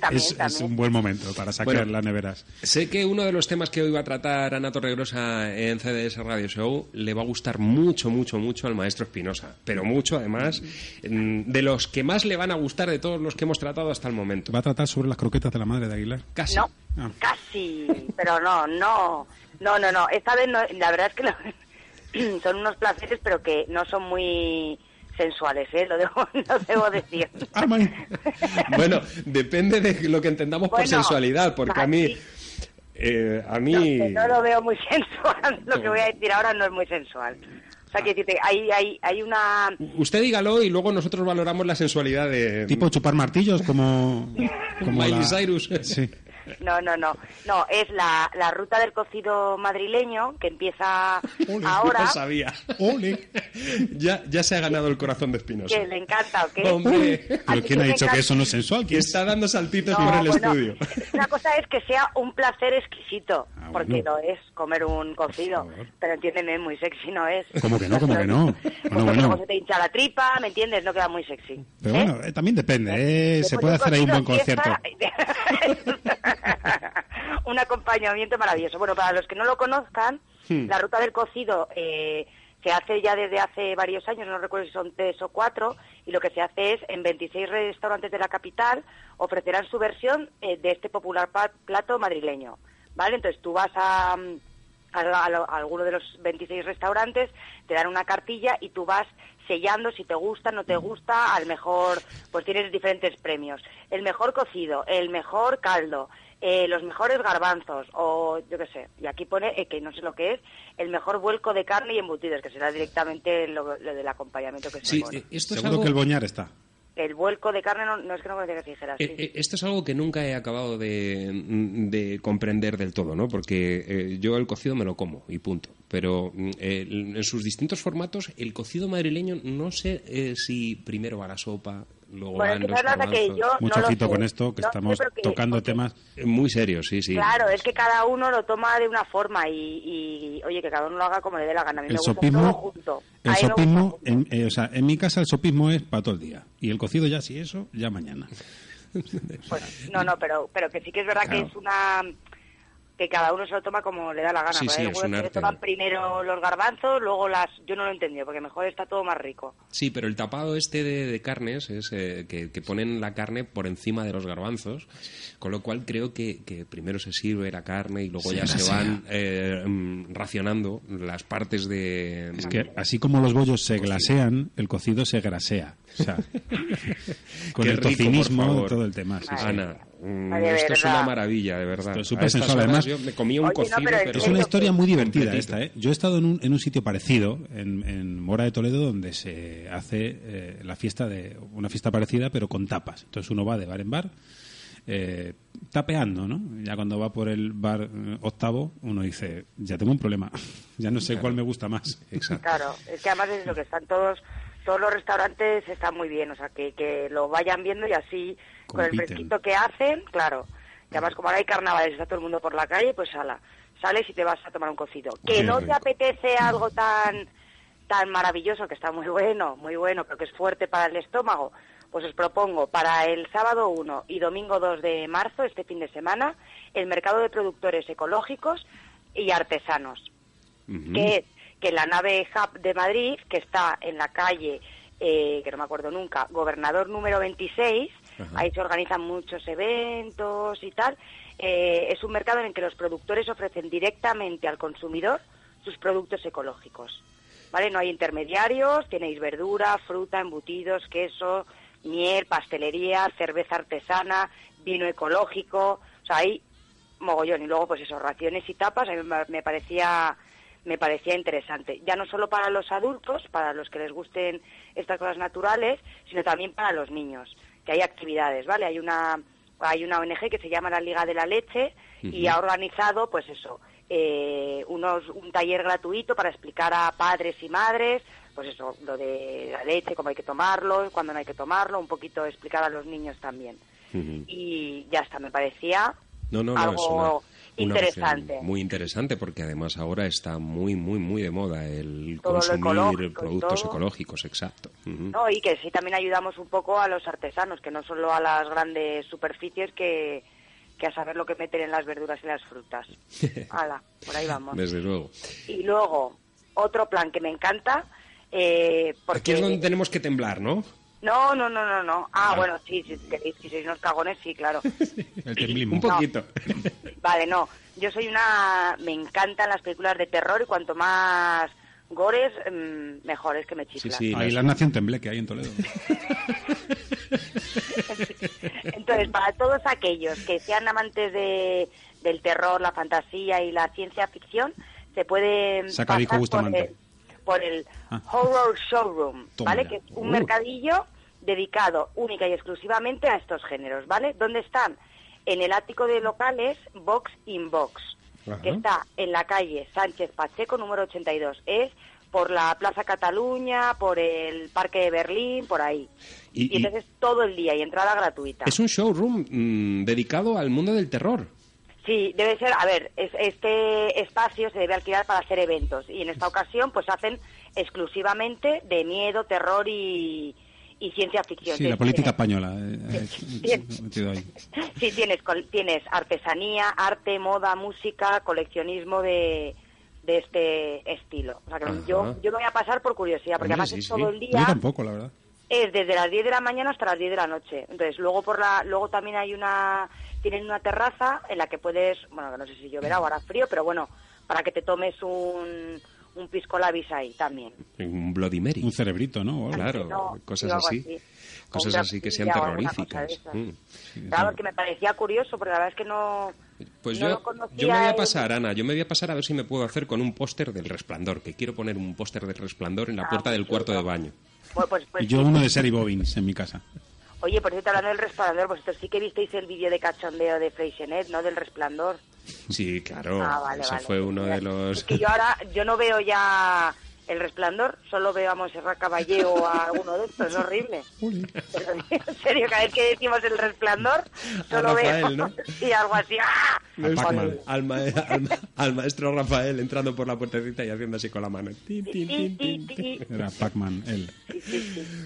es, es un buen momento para saquear Bueno, las neveras. Sé que uno de los temas que hoy va a tratar Ana Torregrosa en CDS Radio Show le va a gustar mucho, mucho, mucho al maestro Espinosa. Pero mucho, además, mm, de los que más le van a gustar de todos los que hemos tratado hasta el momento. Va a tratar sobre las croquetas de la madre de Aguilar. Casi. No, Ah. casi, pero no, no, no, no, no. Esta vez no, la verdad es que son unos placeres, pero que no son muy sensuales, ¿eh? Lo debo, lo debo decir. Bueno, depende de lo que entendamos por sensualidad, porque a mí... eh, a mí... No lo veo muy sensual, lo que voy a decir ahora no es muy sensual. O sea, que decirte, hay, hay, hay una... Usted dígalo y luego nosotros valoramos la sensualidad de... Tipo chupar martillos, como. como Miley la- Cyrus. Sí. No, no, no. No, es la, la ruta del cocido madrileño que empieza ahora. Lo sabía. ya, ya se ha ganado el corazón de Espinosa. Que le encanta, ¿o qué? Hombre. ¿Pero quién ha dicho que encanta- eso no es sensual? Que está dando saltitos No, por el bueno, estudio. Una cosa es que sea un placer exquisito, Ah, porque lo es comer un cocido. Pero entiéndeme, muy sexy no es. ¿Cómo que no? ¿Cómo que no? Bueno, Porque bueno. luego se te hincha la tripa, ¿me entiendes? No queda muy sexy. Pero bueno, eh, también depende, ¿eh? Se puede hacer ahí un buen cocido concierto. un acompañamiento maravilloso. Bueno, para los que no lo conozcan, la ruta del cocido eh, se hace ya desde hace varios años, no recuerdo si son tres o cuatro, y lo que se hace es en 26 restaurantes de la capital ofrecerán su versión eh, de este popular plato madrileño. ¿Vale? Entonces tú vas a, mm, a, a- a alguno de los 26 restaurantes, te dan una cartilla y tú vas sellando si te gusta, no te gusta, al mejor, pues tienes diferentes premios. El mejor cocido, el mejor caldo, eh, los mejores garbanzos, o yo qué sé, y aquí pone, eh, que no sé lo que es, el mejor vuelco de carne y embutidos, que será directamente lo, lo del acompañamiento que se Sí, pone. eh, esto es Seguro algo... que el boñar está. El vuelco de carne no, no es que no conocía que se dijera así. Eh, eh, Esto es algo que nunca he acabado de, de comprender del todo, ¿no? Porque eh, yo el cocido me lo como y punto. Pero mm, eh, en sus distintos formatos, el cocido madrileño no sé eh, si primero va la sopa, luego Bueno, van es que los la que yo Mucho no lo con esto, que No estamos que- tocando temas. Eh, Muy serio, sí, sí. Claro, es que cada uno lo toma de una forma y, y, oye, que cada uno lo haga como le dé la gana. A mí El me gusta sopismo- todo junto. El sopismo, en, eh, o sea, en mi casa el sopismo es para todo el día. Y el cocido ya, si eso, ya mañana. Pues, no, no, pero, pero que sí que es verdad Claro. que es una que cada uno se lo toma como le da la gana. Sí, sí, es un arte. toman primero los garbanzos, luego las... Yo no lo he entendido, porque mejor está todo más rico. Sí, pero el tapado este de, de carnes es eh, que, que ponen la carne por encima de los garbanzos, con lo cual creo que, que primero se sirve la carne y luego ya se van eh, mm, racionando las partes de... Es que así como los bollos se glasean, el cocido se grasea. O sea, con Qué el rico, tocinismo, todo el tema. sí, sí. Ana, mm, Ay, esto es una maravilla, de verdad. Esto es A súper sensual. Además, yo me comía un Oye, no, pero. Es una historia muy divertida completito. esta, ¿eh? Yo he estado en un, en un sitio parecido, en, en Mora de Toledo, donde se hace eh, la fiesta de una fiesta parecida, pero con tapas. Entonces uno va de bar en bar, eh, tapeando, ¿no? Ya cuando va por el bar eh, octavo, uno dice, ya tengo un problema, ya no sé cuál me gusta más. Exacto. Claro, es que además es lo que están todos... Todos los restaurantes están muy bien, o sea, que, que lo vayan viendo y así, con el fresquito que hacen, claro. Y además, como ahora hay carnavales, está todo el mundo por la calle, pues ala, sales y te vas a tomar un cocido. Que Qué no te apetece algo tan tan maravilloso, que está muy bueno, muy bueno, pero que es fuerte para el estómago, pues os propongo para el sábado 1 y domingo 2 de marzo, este fin de semana, el mercado de productores ecológicos y artesanos. ¿Qué es? que la nave Hub de Madrid, que está en la calle, eh, que no me acuerdo nunca, Gobernador número 26, Ahí se organizan muchos eventos y tal, eh, es un mercado en el que los productores ofrecen directamente al consumidor sus productos ecológicos. ¿Vale? No hay intermediarios, tenéis verdura, fruta, embutidos, queso, miel, pastelería, cerveza artesana, vino ecológico, o sea, hay mogollón y luego pues eso, raciones y tapas, a mí me parecía me parecía interesante, ya no solo para los adultos, para los que les gusten estas cosas naturales, sino también para los niños, que hay actividades, ¿vale? Hay una hay una ONG que se llama la Liga de la Leche y ha organizado, pues eso, eh, unos, un taller gratuito para explicar a padres y madres, pues eso, lo de la leche, cómo hay que tomarlo, cuándo no hay que tomarlo, un poquito explicar a los niños también. Y ya está, me parecía No, no, no, algo es una, una interesante. opción muy interesante porque además ahora está muy, muy, muy de moda el Todo consumir productos ecológicos, exacto. No, y que sí también ayudamos un poco a los artesanos, que no solo a las grandes superficies que, que a saber lo que meten en las verduras y las frutas. Hala, por ahí vamos. Desde luego. Y luego, otro plan que me encanta, eh, porque... Aquí es donde tenemos que temblar, ¿no? No, no, no, no, no. Ah, bueno, sí, si queréis que sois unos cagones, sí, claro. El temblismo. Un poquito. Vale, no. Yo soy una... Me encantan las películas de terror y cuanto más gores, mm, mejor, es que me chiflan. Ahí la nación tembleque, ahí en Toledo. Entonces, para todos aquellos que sean amantes de, del terror, la fantasía y la ciencia ficción, se puede Sacadico pasar por Bustamante. el, por el Ah. Horror Showroom, ¿vale? Que es un Uh. mercadillo dedicado única y exclusivamente a estos géneros, ¿vale? ¿Dónde están? En el ático de locales Box in Box, Ajá. que está en la calle Sánchez Pacheco número 82. Es por la Plaza Cataluña, por el Parque de Berlín, por ahí. Y- Y, y- entonces todo el día y entrada gratuita. Es un showroom mm, dedicado al mundo del terror. Sí, debe ser, a ver, es- este espacio se debe alquilar para hacer eventos y en esta ocasión pues hacen exclusivamente de miedo, terror y, y ciencia ficción. Sí, la política española. eh, eh, Tienes- metido ahí. Sí, tienes, artesanía, arte, moda, música, coleccionismo de, de este estilo. O sea, que yo, yo me voy a pasar por curiosidad, porque Hombre, además sí, es sí. todo el Yo día, tampoco, la verdad. es desde las 10 de la mañana hasta las 10 de la noche. Entonces, luego por la luego también hay una tienen una terraza en la que puedes, bueno, que no sé si lloverá o hará frío, pero bueno, para que te tomes un un pisco labis ahí también. Un Bloody Mary. Un cerebrito, ¿no? Claro, No, cosas así. así. Cosas así que sean terroríficas. Mm. Claro, que me parecía curioso, porque la verdad es que no Pues no yo, yo me voy a el- pasar, Ana, yo me voy a pasar a ver si me puedo hacer con un póster del resplandor, que quiero poner un póster del resplandor en la Ah, puerta del pues cuarto de baño. Pues, pues Y yo uno de Sherry Bobbins en mi casa. Oye, por cierto, hablando del resplandor, vosotros sí que visteis el vídeo de cachondeo de Freixenet, ¿no? Del resplandor. Sí, claro, Ah, vale, eso vale. fue uno de los... Es que yo ahora, yo no veo ya el resplandor, solo veo a Monserrat Caballé o a alguno de estos, es horrible. Pero, en serio, cada vez que decimos el resplandor, solo Rafael, veo... ¿no? Sí, algo así. ¡ah! Al, al ma- al ma- al maestro Rafael entrando por la puertecita y haciendo así con la mano. Tin, tin, tin, tin, tin. Era Pac-Man, él.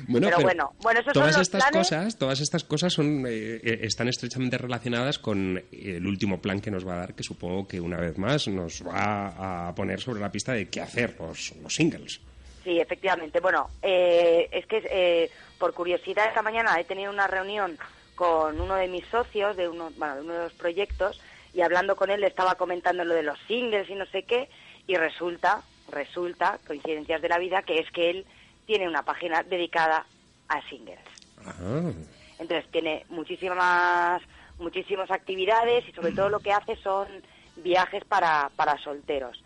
Bueno, Pero bueno, bueno, esos todas son estas planes. cosas, todas estas cosas son eh, eh, están estrechamente relacionadas con el último plan que nos va a dar, que supongo que una vez más nos va a poner sobre la pista de qué hacer los, los Sí, efectivamente. Bueno, eh, es que eh, por curiosidad esta mañana he tenido una reunión con uno de mis socios de uno, bueno, de uno de los proyectos y hablando con él le estaba comentando lo de los singles y no sé qué y resulta, resulta, coincidencias de la vida, que es que él tiene una página dedicada a singles. Entonces tiene muchísimas muchísimas actividades y sobre todo lo que hace son viajes para, para solteros.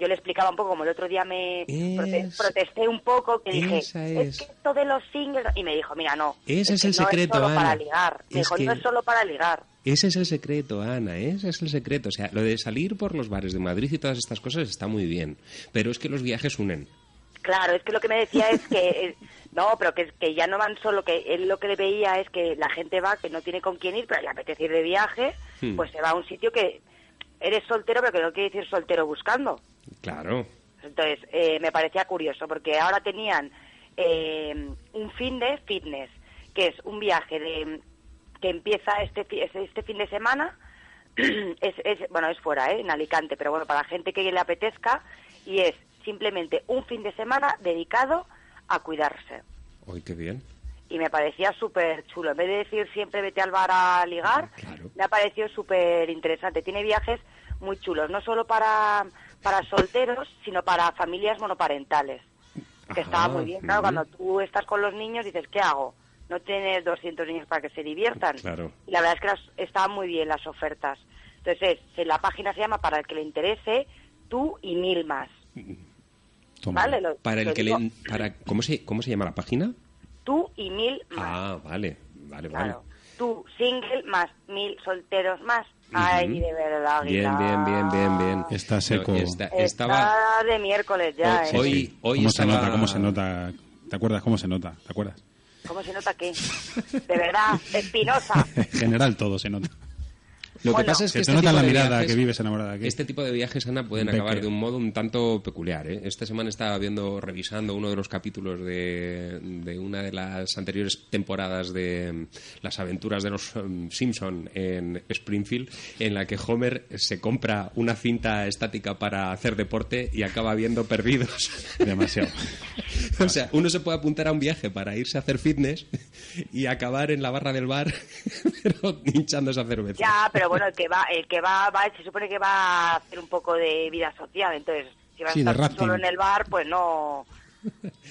Yo le explicaba un poco, como el otro día me prote- Es- protesté un poco, que dije, es. es. que esto de los singles... Y me dijo, mira, no. Ese es que el no secreto, es solo para Ana. ligar. Me Es dijo, que- no es solo para ligar. Ese es el secreto, Ana, ese es el secreto. O sea, lo de salir por los bares de Madrid y todas estas cosas está muy bien, pero es que los viajes unen. Claro, es que lo que me decía es que... eh, No, pero que, que ya no van solo, que él lo que le veía es que la gente va, que no tiene con quién ir, pero le apetece ir de viaje, Hmm. pues se va a un sitio que eres soltero, pero que no quiere decir soltero buscando. Claro. Entonces, eh, me parecía curioso, porque ahora tenían eh, un fin de fitness, que es un viaje de que empieza este, este este fin de semana, es, es- bueno, es fuera, ¿eh? en Alicante, pero bueno, para la gente que le apetezca, y es simplemente un fin de semana dedicado a cuidarse. Hoy qué bien. Y me parecía súper chulo. En vez de decir siempre vete al bar a ligar, me ha parecido súper interesante. Tiene viajes muy chulos, no solo para, para solteros, sino para familias monoparentales. Que estaba muy bien. Claro, cuando tú estás con los niños dices, ¿qué hago? No tienes 200 niños para que se diviertan. Claro. Y la verdad es que las- estaban muy bien las ofertas. Entonces, es- la página se llama, para el que le interese, tú y mil más. ¿Vale? Lo- Para el que digo, le... Para, ¿cómo, se, ¿Cómo se llama la página? Tú y mil más. Ah, vale, vale, vale. Claro. Tú single más mil solteros más. Ay, de verdad, Bien, bien, bien, bien, bien. Está seco. No, está- Está estaba... de miércoles ya, ¿eh? Hoy, hoy ¿Cómo estaba- se nota? ¿Cómo se nota? ¿Te acuerdas cómo se nota? ¿Te acuerdas? ¿Cómo se nota que? De verdad, Espinosa. En general todo se nota. Lo que Bueno. pasa es Se que te este nota tipo la de mirada viajes- que vives enamorada aquí. Este tipo de viajes, Ana, pueden Becker. acabar de un modo un tanto peculiar. ¿eh? Esta semana estaba viendo, revisando uno de los capítulos de, de una de las anteriores temporadas de mm, Las aventuras de los um, Simpson en Springfield, en la que Homer se compra una cinta estática para hacer deporte y acaba viendo perdidos. Demasiado. o sea, uno se puede apuntar a un viaje para irse a hacer fitness y acabar en la barra del bar, pero hinchando esa cerveza. Ya, pero bueno, el que va, el que va, va, se supone que va a hacer un poco de vida social, entonces si va a Sí, estar solo en el bar, pues no,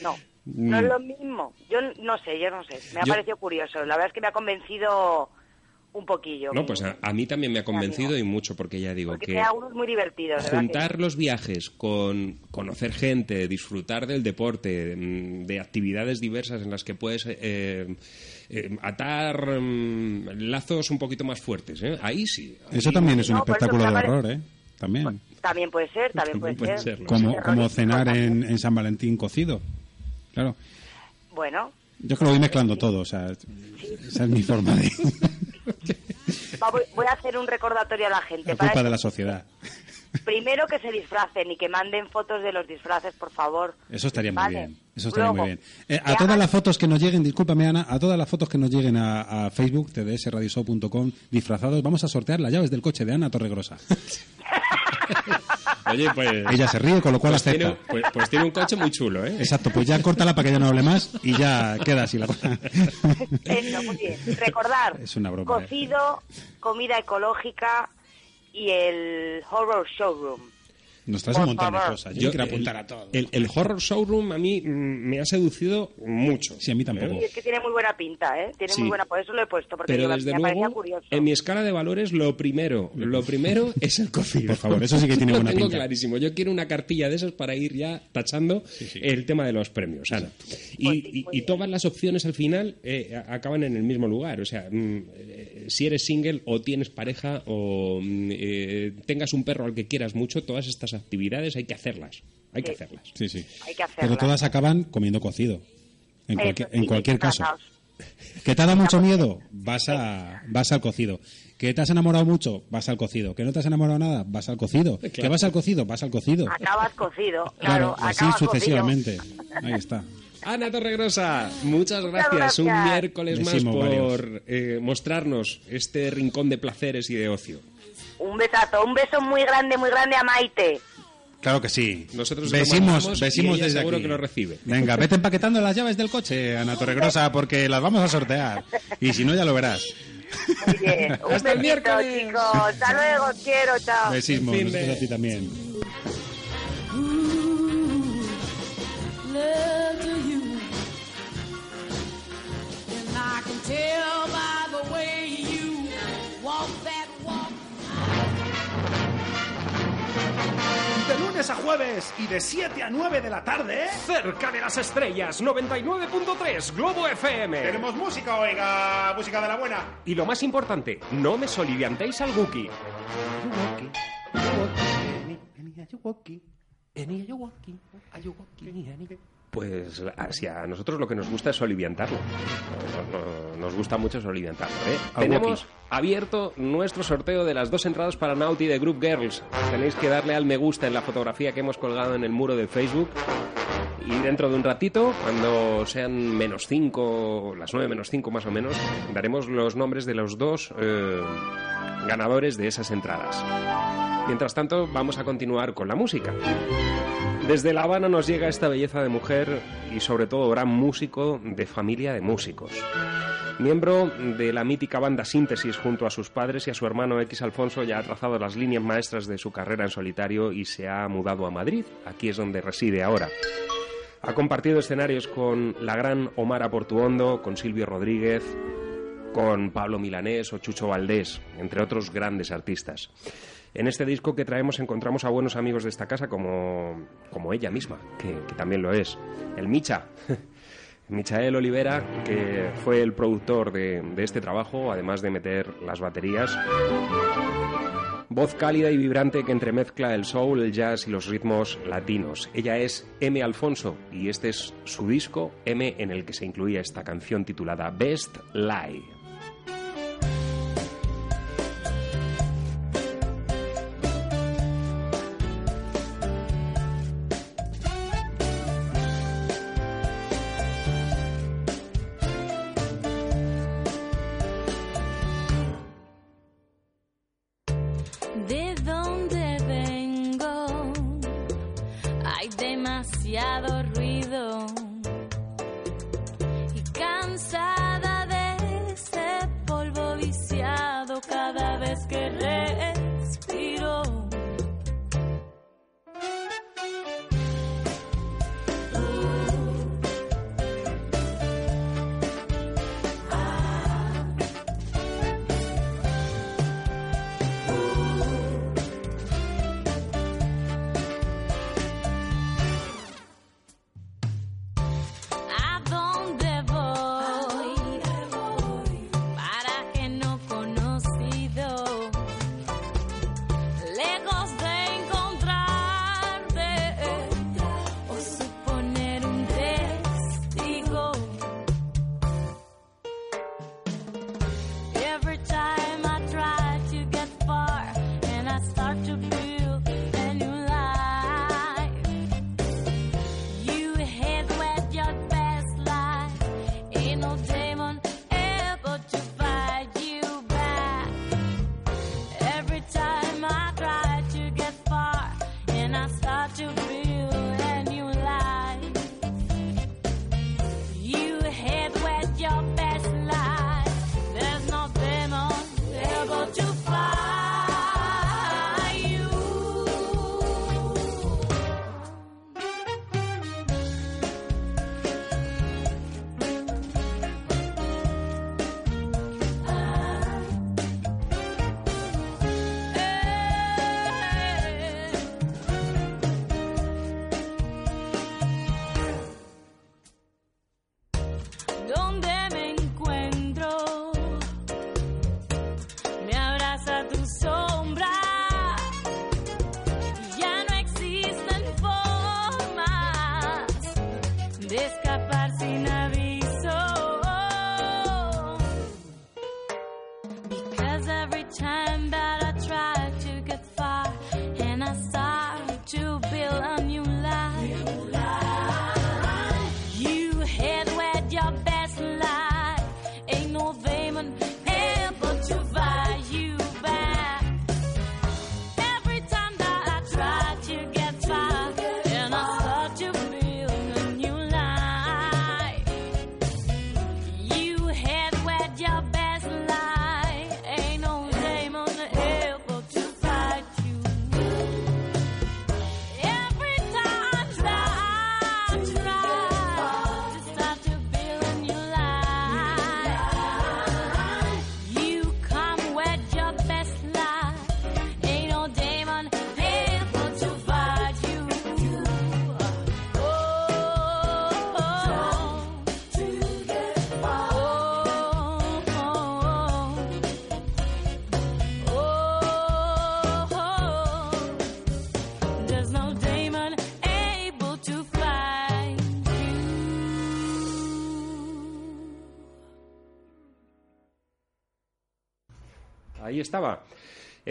no, no es Mm. lo mismo. Yo no sé, yo no sé. Me ha Yo- parecido curioso. La verdad es que me ha convencido un poquillo. No, pues a, a mí también me ha convencido y mucho, porque ya digo porque que algunos muy divertidos. juntar los viajes con conocer gente, disfrutar del deporte, mm, de actividades diversas en las que puedes eh, eh, atar mm, lazos un poquito más fuertes, ¿eh? Ahí sí. Eso también es un No, espectáculo de horror, ¿eh? También. También puede ser, también, puede, puede ser. Como, Terrorismo como cenar en, en San Valentín cocido. Claro. Bueno, Yo es que lo voy mezclando todo, o sea, esa es mi forma de... va, voy, voy a hacer un recordatorio a la gente. La para culpa que- de la sociedad. Primero que se disfracen y que manden fotos de los disfraces, por favor. Eso estaría muy Vale. bien. Eso estaría Luego, muy bien. Eh, a todas hagan- las fotos que nos lleguen, discúlpame Ana, a todas las fotos que nos lleguen a, a Facebook, tdsradioshow.com, disfrazados, vamos a sortear las llaves del coche de Ana Torregrosa. Oye, pues... Ella se ríe, con lo cual pues acepta. tiene, pues, pues tiene un coche muy chulo, ¿eh? Exacto, pues ya córtala para que ya no hable más y ya queda así la cosa. Eso, muy bien. Recordar, Es una broma, ¿eh? cocido, comida ecológica y el horror showroom. Nos traes un montón de cosas. Yo, Yo, quiero el- apuntar a todo. El, el horror showroom a mí me ha seducido mucho. Sí, a mí tampoco. Y es que tiene muy buena pinta, ¿eh? Tiene Sí. muy buena, por eso lo he puesto, porque Pero yo- desde luego, curioso. en mi escala de valores, lo primero, lo primero es el cocido. Por favor, eso sí que tiene Lo buena tengo pinta. clarísimo. Yo quiero una cartilla de esas para ir ya tachando el tema de los premios, Ana. Y, Pues y- y todas las opciones al final eh, acaban en el mismo lugar. O sea, mm, eh, si eres single o tienes pareja o mm, eh, tengas un perro al que quieras mucho, todas estas actividades hay que hacerlas. Hay que hacerlas. Sí, sí. Hay que Pero todas acaban comiendo cocido. En en cualquier caso. ¿Que te ha dado mucho miedo? Vas, a, vas al cocido. ¿Que te has enamorado mucho? Vas al cocido. ¿Que no te has enamorado nada? Vas al cocido. ¿Que vas al cocido? Vas al cocido. Acabas cocido, Claro, claro, así sucesivamente. Ahí está. Ana Torregrosa, muchas Muchas gracias. Un miércoles más por eh, mostrarnos este rincón de placeres y de ocio. Un besazo, un beso muy grande, muy grande a Maite. Claro que sí. Nosotros besimos, besimos desde seguro aquí. que lo recibe. Venga, vete empaquetando las llaves del coche, Ana Torregrosa, porque las vamos a sortear. Y si no, ya lo verás. Muy bien. Un Hasta el besito, miércoles. chicos. Hasta luego, quiero, chao. Besismo, Fin de- nosotros a ti también. love to you. And I can tell by the way you walk that De lunes a jueves y de 7 a 9 de la tarde, Cerca de las estrellas, 99.3 Globo FM. tenemos música, oiga, música de la buena. Y lo más importante, no me soliviantéis al Wookiee. Pues si a nosotros lo que nos gusta es soliviantarlo. No- no- Nos gusta mucho soliviantarlo. ¿eh? Tenemos abierto nuestro sorteo de las dos entradas para Naughty de Group Girls. Tenéis que darle al me gusta en la fotografía que hemos colgado en el muro de Facebook. Y dentro de un ratito, cuando sean menos 5, las 9 menos 5 más o menos, daremos los nombres de los dos eh, ganadores de esas entradas. Mientras tanto, vamos a continuar con la música. Desde La Habana nos llega esta belleza de mujer y sobre todo gran músico de familia de músicos. Miembro de la mítica banda Síntesis junto a sus padres y a su hermano X Alfonso, ya ha trazado las líneas maestras de su carrera en solitario y se ha mudado a Madrid. Aquí es donde reside ahora. Ha compartido escenarios con la gran Omar Portuondo, con Silvio Rodríguez, con Pablo Milanés o Chucho Valdés, entre otros grandes artistas. En este disco que traemos encontramos a buenos amigos de esta casa como, como ella misma, que, que también lo es. El Micha, Michael Olivera, que fue el productor de, de este trabajo, además de meter las baterías. Voz cálida y vibrante que entremezcla el soul, el jazz y los ritmos latinos. Ella es M. Alfonso y este es su disco M en el que se incluía esta canción titulada Best Lie.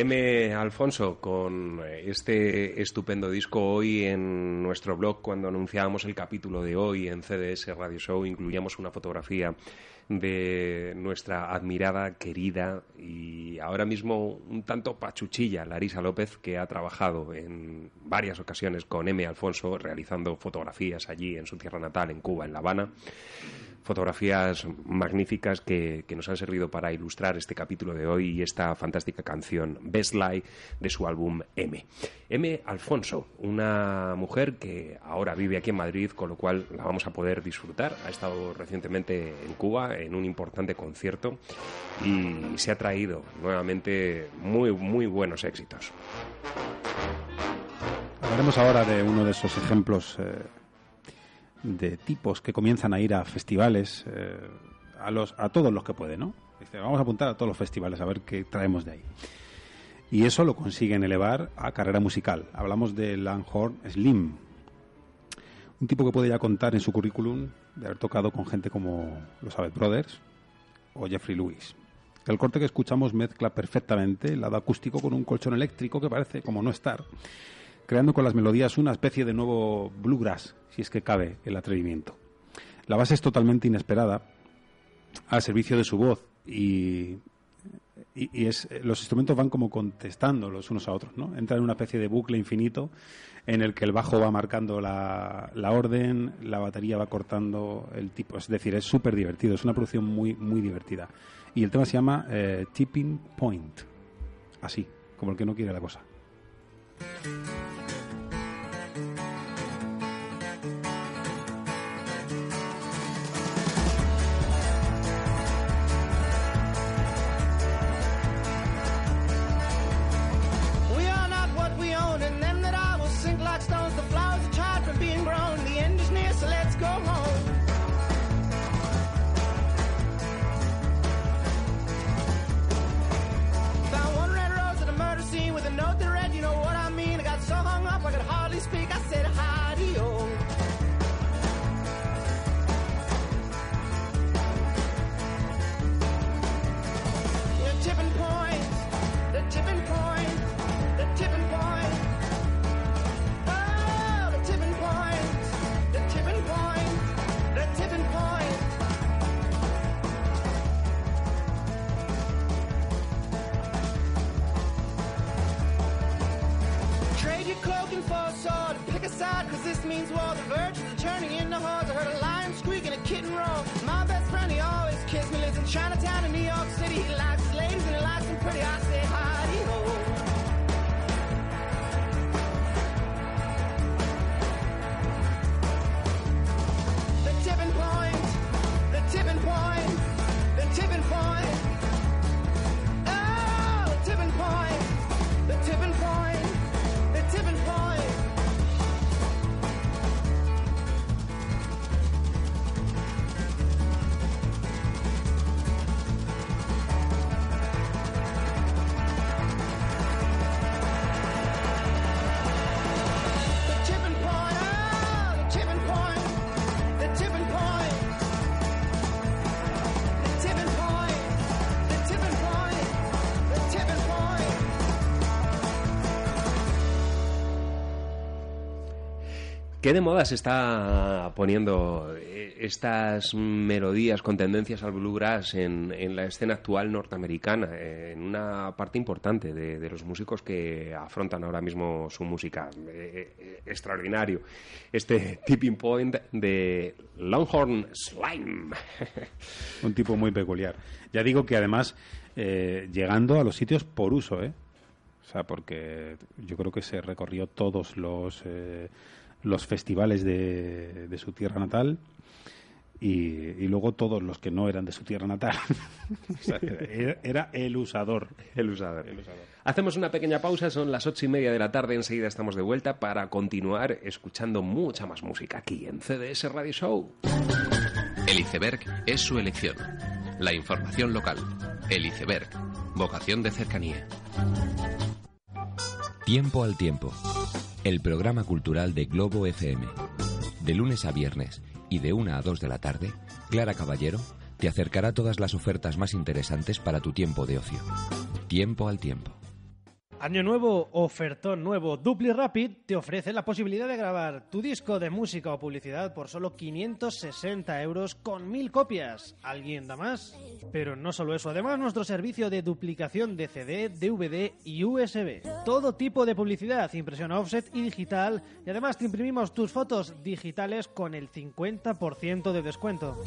M. Alfonso, con este estupendo disco hoy en nuestro blog, cuando anunciábamos el capítulo de hoy en CDS Radio Show, incluíamos una fotografía de nuestra admirada, querida y ahora mismo un tanto pachuchilla Larisa López, que ha trabajado en varias ocasiones con M. Alfonso realizando fotografías allí en su tierra natal, en Cuba, en La Habana fotografías magníficas que, nos han servido para ilustrar este capítulo de hoy y esta fantástica canción Best Life de su álbum M. M. Alfonso, una mujer que ahora vive aquí en Madrid, con lo cual la vamos a poder disfrutar. Ha estado recientemente en Cuba en un importante concierto y se ha traído nuevamente muy, muy buenos éxitos. Hablaremos ahora de uno de esos ejemplos eh, de tipos que comienzan a ir a festivales, eh, a, los, a todos los que pueden, ¿no? Dice, vamos a apuntar a todos los festivales a ver qué traemos de ahí. Y eso lo consiguen elevar a carrera musical. Hablamos de Langhorn Slim, un tipo que puede ya contar en su currículum de haber tocado con gente como los Avett Brothers o Jeffrey Lewis. El corte que escuchamos mezcla perfectamente el lado acústico con un colchón eléctrico que parece como no estar, creando con las melodías una especie de nuevo bluegrass, si es que cabe el atrevimiento. La base es totalmente inesperada, al servicio de su voz y, y, es, los instrumentos van como contestando los unos a otros, ¿no? Entra en una especie de bucle infinito en el que el bajo va marcando la, la orden, la batería va cortando el tipo, es decir, es súper divertido, es una producción muy, muy divertida. Y el tema se llama eh, Tipping Point, así, como el que no quiere la cosa. Cause this means war. The virgins are turning into hordes. I heard a lion squeak and a kitten roar. My best friend, he always kissed me. Lives in Chinatown in New York City. He likes ladies and he likes them pretty. I say hi ¿Qué de moda se está poniendo eh, estas melodías con tendencias al bluegrass en, en la escena actual norteamericana? eh, en una parte importante de, los músicos que afrontan ahora mismo su música. Eh, extraordinario. Este tipping point de Longhorn Slime. Un tipo muy peculiar. Ya digo que además, llegando a los sitios por uso, ¿eh? O sea, porque yo creo que se recorrió todos los, los festivales de, de su tierra natal y, y luego todos los que no eran de su tierra natal. O sea, era, era el usador. El usador. Hacemos una pequeña pausa, son las ocho y media de la tarde, enseguida estamos de vuelta para continuar escuchando mucha más música aquí en CDS Radio Show. El iceberg es su elección. La información local. El iceberg. Vocación de cercanía. Tiempo al tiempo. El programa cultural de Globo FM. De lunes a viernes y de 1 a 2 de la tarde, Clara Caballero te acercará todas las ofertas más interesantes para tu tiempo de ocio. Tiempo al tiempo. Año nuevo, ofertón nuevo. Dupli Rapid te ofrece la posibilidad de grabar tu disco de música o publicidad por solo 560 euros con mil copias. ¿Alguien da más? Pero no solo eso, además nuestro servicio de duplicación de CD, DVD y USB. Todo tipo de publicidad, impresión offset y digital. Y además te imprimimos tus fotos digitales con el 50% de descuento.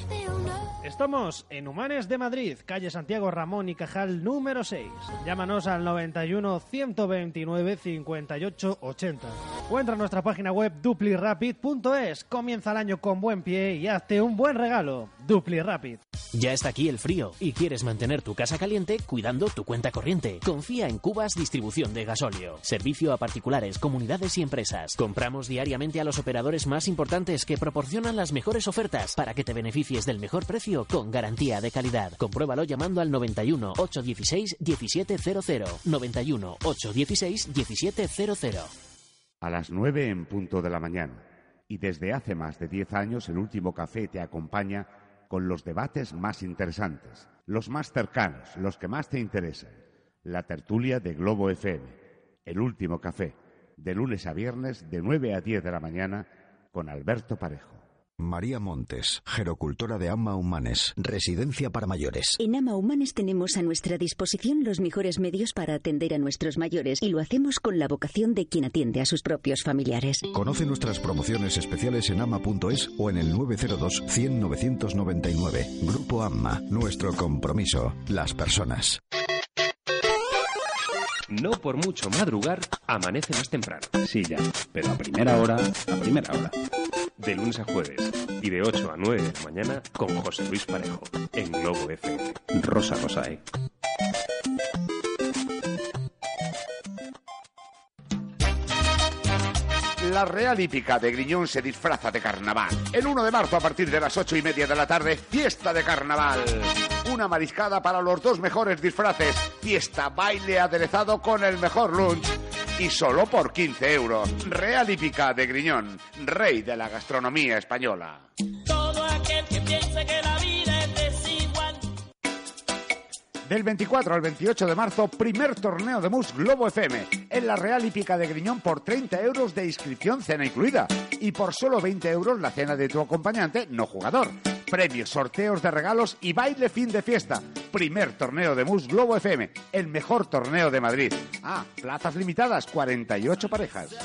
Estamos en Humanes de Madrid, calle Santiago Ramón y Cajal número 6. Llámanos al 91 129 58 80. O entra a nuestra página web duplirapid.es. Comienza el año con buen pie y hazte un buen regalo. Dupli Rapid. Ya está aquí el frío y quieres mantener tu casa caliente cuidando tu cuenta corriente. Confía en Cubas Distribución de Gasóleo. Servicio a particulares, comunidades y empresas. Compramos diariamente a los operadores más importantes que proporcionan las mejores ofertas para que te beneficies del mejor precio con garantía de calidad. Compruébalo llamando al 91 816 1700. 91 816 1700. A las 9 en punto de la mañana. Y desde hace más de 10 años el último café te acompaña con los debates más interesantes, los más cercanos, los que más te interesan. La tertulia de Globo FM. El último café. De lunes a viernes de 9 a 10 de la mañana con Alberto Parejo. María Montes, gerocultora de Ama Humanes, residencia para mayores. En Ama Humanes tenemos a nuestra disposición los mejores medios para atender a nuestros mayores y lo hacemos con la vocación de quien atiende a sus propios familiares. Conoce nuestras promociones especiales en ama.es o en el 902 100 999. Grupo AMA, nuestro compromiso, las personas. No por mucho madrugar, amanece más temprano. Sí, ya, pero a primera hora, a primera hora. De lunes a jueves y de 8 a 9 de la mañana con José Luis Parejo en Globo FM. Rosa Rosa, ¿eh? La Real Hípica de Griñón se disfraza de carnaval. El 1 de marzo a partir de las 8 y media de la tarde, fiesta de carnaval. Una mariscada para los dos mejores disfraces. Fiesta, baile aderezado con el mejor lunch. Y solo por 15 euros. Real Hípica de Griñón, rey de la gastronomía española. Todo aquel que piense que la vida es desigual. Del 24 al 28 de marzo, primer torneo de MUS Globo FM. En la Real Hípica de Griñón por 30 euros de inscripción, cena incluida. Y por solo 20 euros la cena de tu acompañante, no jugador. Premios, sorteos de regalos y baile fin de fiesta. Primer torneo de MUS Globo FM. El mejor torneo de Madrid. Ah, plazas limitadas, 48 parejas.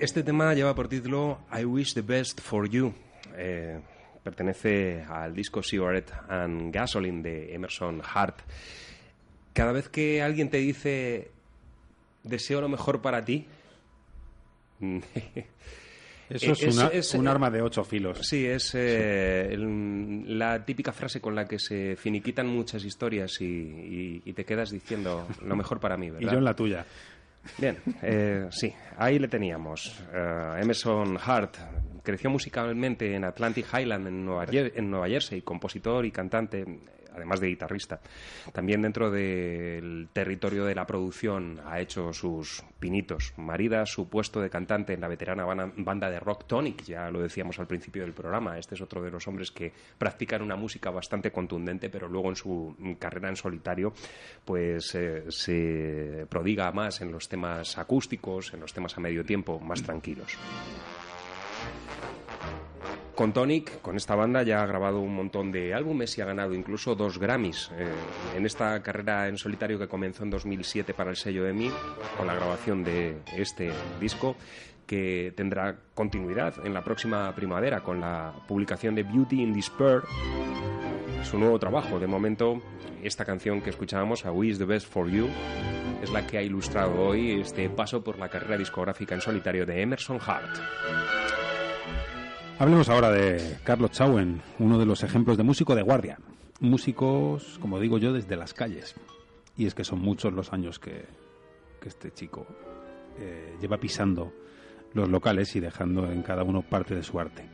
Este tema lleva por título I Wish the Best for You. Eh, pertenece al disco Cigarette and Gasoline de Emerson Hart. Cada vez que alguien te dice deseo lo mejor para ti, Eso es, una- un arma de ocho filos. Sí, es eh, el- la típica frase con la que se finiquitan muchas historias y, y- y te quedas diciendo lo mejor para mí, Y ¿verdad? yo en la tuya. Bien, eh, sí, ahí le teníamos. Eh, Emerson Hart creció musicalmente en Atlantic Highland, en Nueva, en Nueva Jersey, compositor y cantante, además de guitarrista. También dentro del territorio de la producción ha hecho sus pinitos. Marida su puesto de cantante en la veterana banda de rock Tonic, ya lo decíamos al principio del programa. Este es otro de los hombres que practican una música bastante contundente, pero luego en su carrera en solitario, pues eh, se prodiga más en los temas acústicos, en los temas a medio tiempo, más tranquilos. Con Tonic, con esta banda, ya ha grabado un montón de álbumes y ha ganado incluso dos Grammys. eh, en esta carrera en solitario que comenzó en 2007 para el sello EMI, con la grabación de este disco, que tendrá continuidad en la próxima primavera con la publicación de Beauty in Despair, su nuevo trabajo. De momento, esta canción que escuchábamos, A Wish the Best for You, es la que ha ilustrado hoy este paso por la carrera discográfica en solitario de Emerson Hart. Hablemos ahora de Carlos Chauen, uno de los ejemplos de músico de guardia. Músicos, como digo yo, desde las calles. Y es que son muchos los años que, este chico eh, lleva pisando los locales y dejando en cada uno parte de su arte.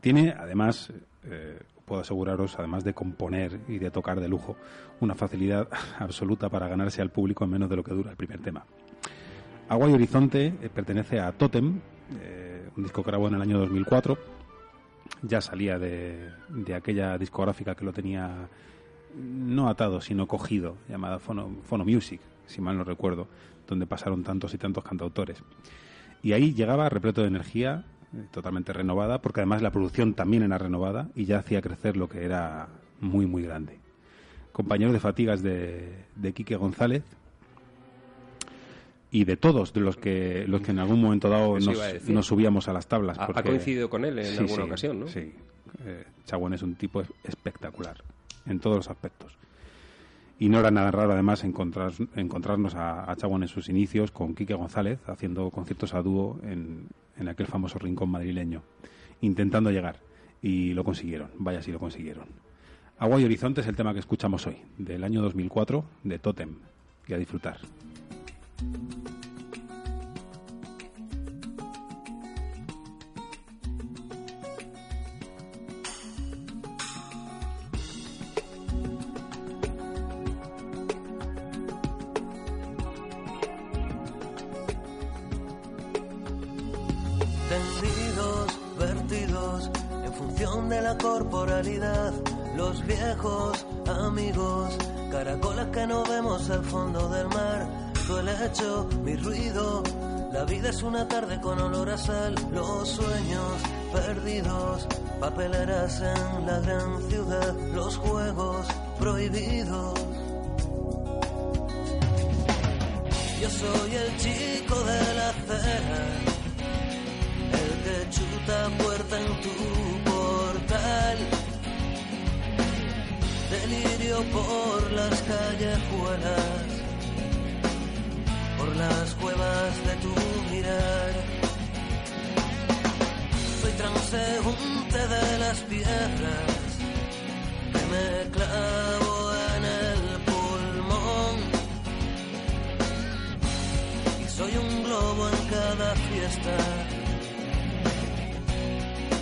Tiene, además, eh, puedo aseguraros, además de componer y de tocar de lujo, una facilidad absoluta para ganarse al público en menos de lo que dura el primer tema. Agua y Horizonte eh, pertenece a Totem, un disco que grabó en el año 2004 ya salía de, de aquella discográfica que lo tenía no atado, sino cogido, llamada Phono Music, si mal no recuerdo, donde pasaron tantos y tantos cantautores. Y ahí llegaba repleto de energía, eh, totalmente renovada, porque además la producción también era renovada y ya hacía crecer lo que era muy, muy grande. Compañero de fatigas de, de Quique González y de todos de los que los que en algún momento dado nos, nos subíamos a las tablas. Ha- coincidido con él en Sí, alguna sí, ocasión, ¿no? Sí. Eh, Chaguán es un tipo es- espectacular en todos los aspectos. Y no era nada raro, además, encontrar, encontrarnos a, a Chaguán en sus inicios con Quique González haciendo conciertos a dúo en, en aquel famoso rincón madrileño, intentando llegar. Y lo consiguieron, vaya si lo consiguieron. Agua y Horizonte es el tema que escuchamos hoy, del año 2004, de Totem. Y a disfrutar. Tendidos, vertidos, en función de la corporalidad, los viejos amigos, caracolas que no vemos al fondo del mar, tu helecho, mi ruido, la vida es una tarde con olor a sal, los sueños perdidos, papeleras en la gran ciudad, los juegos prohibidos. Yo soy el chico de la acera el que chuta puerta en tu portal. Delirio por las callejuelas, por las cuevas de tu mirar. Soy transeúnte de las piedras que me clavo en el pulmón. Y soy un globo en cada fiesta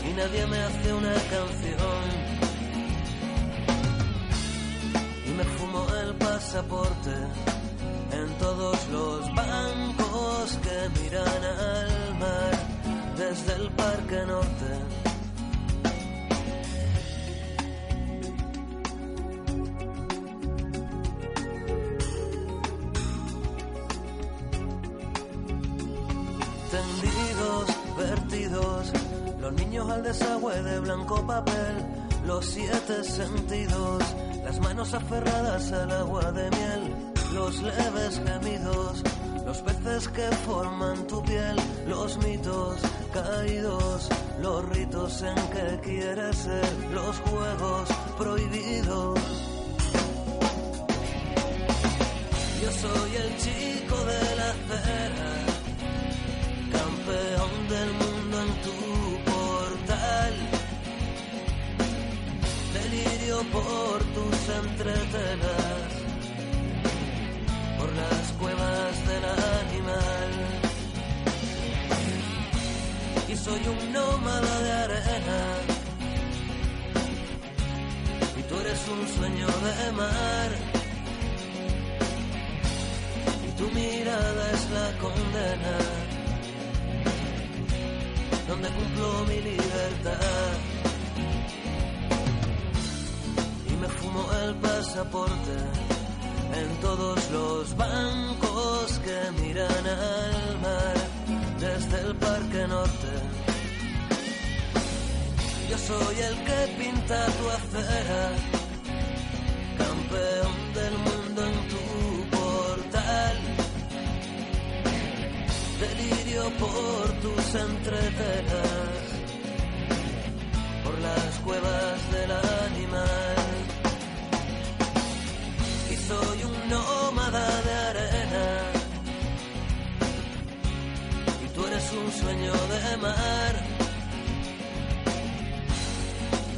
y nadie me hace una canción. Y me fumo el pasaporte en todos los bancos que miran al mar desde el Parque Norte. Tendidos, vertidos, los niños al desagüe de blanco papel, los siete sentidos, las manos aferradas al agua de miel, los leves gemidos, Los peces que forman tu piel, los mitos caídos, los ritos en que quieres ser, los juegos prohibidos. Yo soy el chico de la acera, campeón del mundo en tu portal. Delirio por tus las cuevas del animal. Y soy un nómada de arena, y tú eres un sueño de mar. Y tu mirada es la condena, donde cumplo mi libertad. y me fumo el pasaporte en todos los bancos que miran al mar desde el Parque Norte. Yo soy el que pinta tu acera, campeón del mundo en tu portal. Delirio por tus entretelas, por las cuevas del animal. De arena, y tú eres un sueño de mar.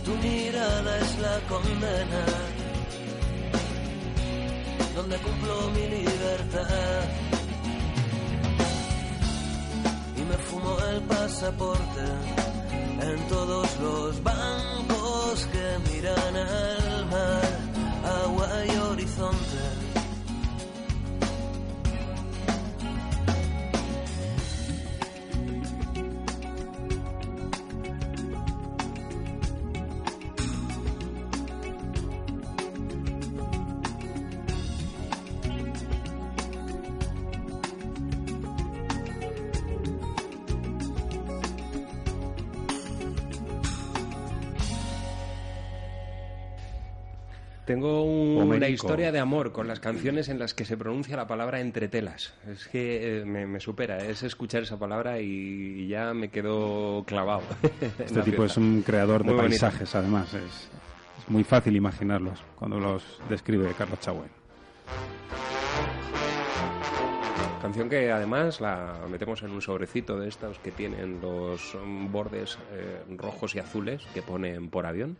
Tu mirada es la condena, donde cumplo mi libertad. Y me fumo el pasaporte en todos los bancos que miran al mar, agua y horizonte. Homérico. historia de amor con las canciones en las que se pronuncia la palabra entretelas. Es que eh, me, me supera, es escuchar esa palabra y, y ya me quedo clavado. Este la tipo es un creador de Muy bonito. paisajes, además. Es, es muy fácil imaginarlos cuando los describe Carlos Chagüen. Canción que además la metemos en un sobrecito de estos que tienen los bordes eh, rojos y azules que ponen por avión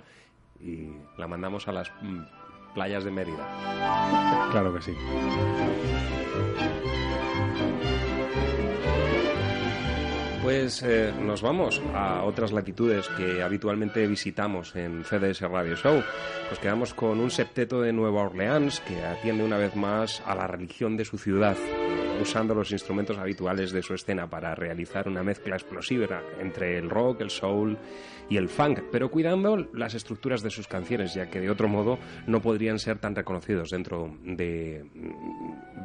y la mandamos a las mm, playas de Mérida. Claro que sí. Pues eh, nos vamos a otras latitudes que habitualmente visitamos en CDS Radio Show. Nos quedamos con un septeto de Nueva Orleans que atiende una vez más a la religión de su ciudad, usando los instrumentos habituales de su escena para realizar una mezcla explosiva entre el rock, el soul y el funk, pero cuidando las estructuras de sus canciones, ya que de otro modo no podrían ser tan reconocidos dentro de,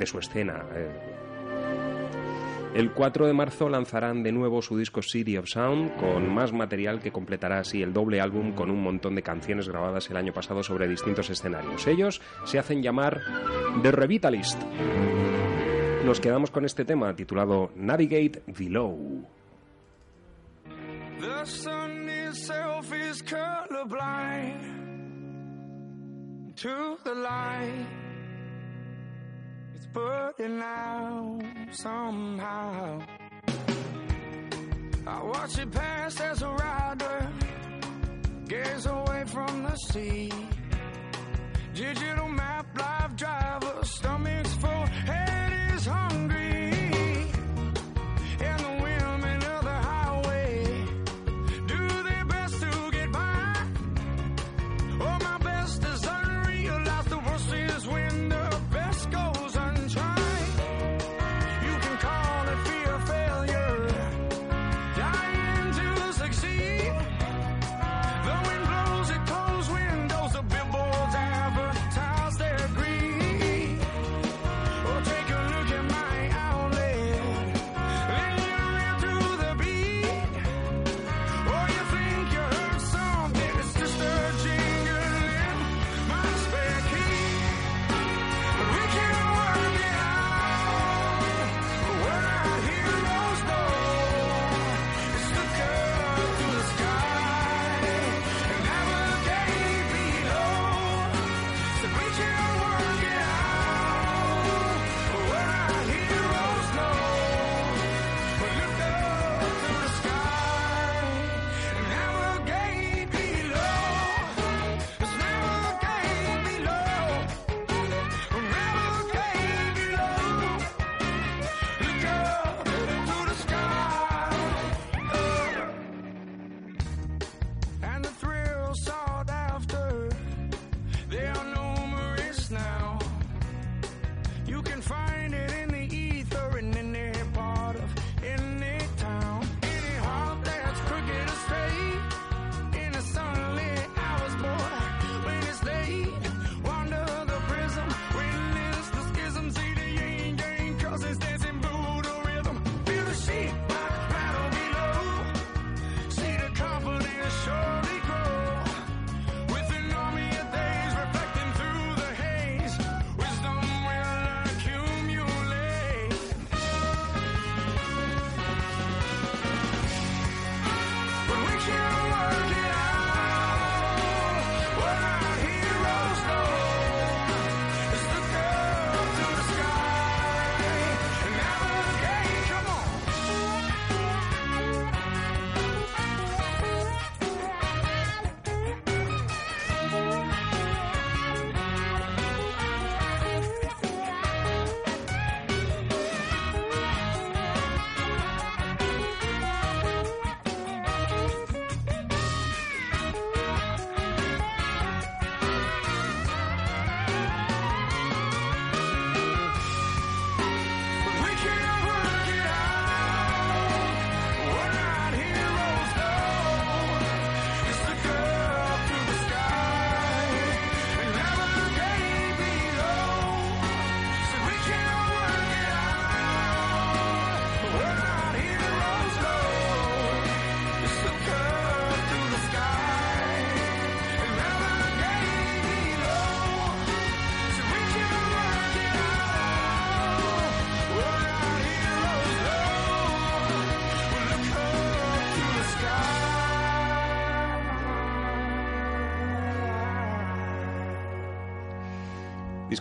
su escena. eh, el 4 de marzo lanzarán de nuevo su disco City of Sound con más material que completará así el doble álbum con un montón de canciones grabadas el año pasado sobre distintos escenarios. Ellos se hacen llamar The Revitalist. Nos quedamos con este tema titulado Navigate Below. The sun itself is colorblind to the light. It's burning out somehow. I watch it pass as a rider gaze away from the sea. Digital map, live driver,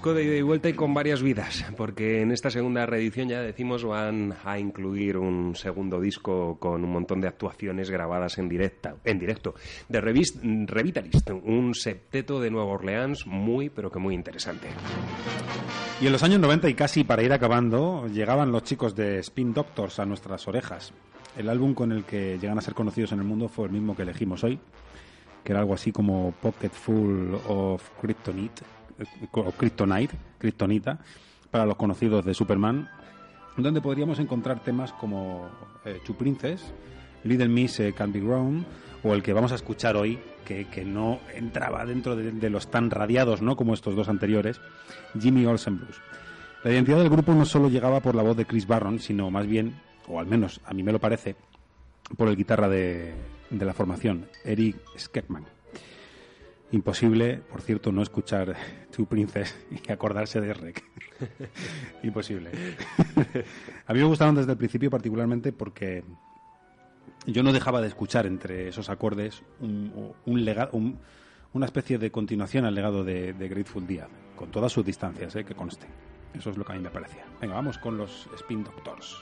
Disco de ida y vuelta y con varias vidas, porque en esta segunda reedición ya decimos van a incluir un segundo disco con un montón de actuaciones grabadas en directa, en directo, de Revis- Revitalist, un septeto de Nueva Orleans muy pero que muy interesante. Y en los años 90 y casi para ir acabando, llegaban los chicos de Spin Doctors a nuestras orejas. El álbum con el que llegan a ser conocidos en el mundo fue el mismo que elegimos hoy, que era algo así como Pocket Full of Kryptonite, o Kryptonite, Kryptonita, para los conocidos de Superman, donde podríamos encontrar temas como eh, Princess, Little Miss eh, Can Be Grown, o el que vamos a escuchar hoy, que, no entraba dentro de, los tan radiados ¿no? como estos dos anteriores, Jimmy Olsen Blues. La identidad del grupo no solo llegaba por la voz de Chris Barron, sino más bien, o al menos a mí me lo parece, por el guitarra de, de la formación, Eric Skekman. Imposible, por cierto, no escuchar Two Princess y acordarse de Rec. Imposible. a mí me gustaron desde el principio particularmente porque yo no dejaba de escuchar entre esos acordes un, un lega- un- una especie de continuación al legado de, de Grateful Dead, con todas sus distancias, eh, que conste. Eso es lo que a mí me parecía. Venga, vamos con los Spin Doctors.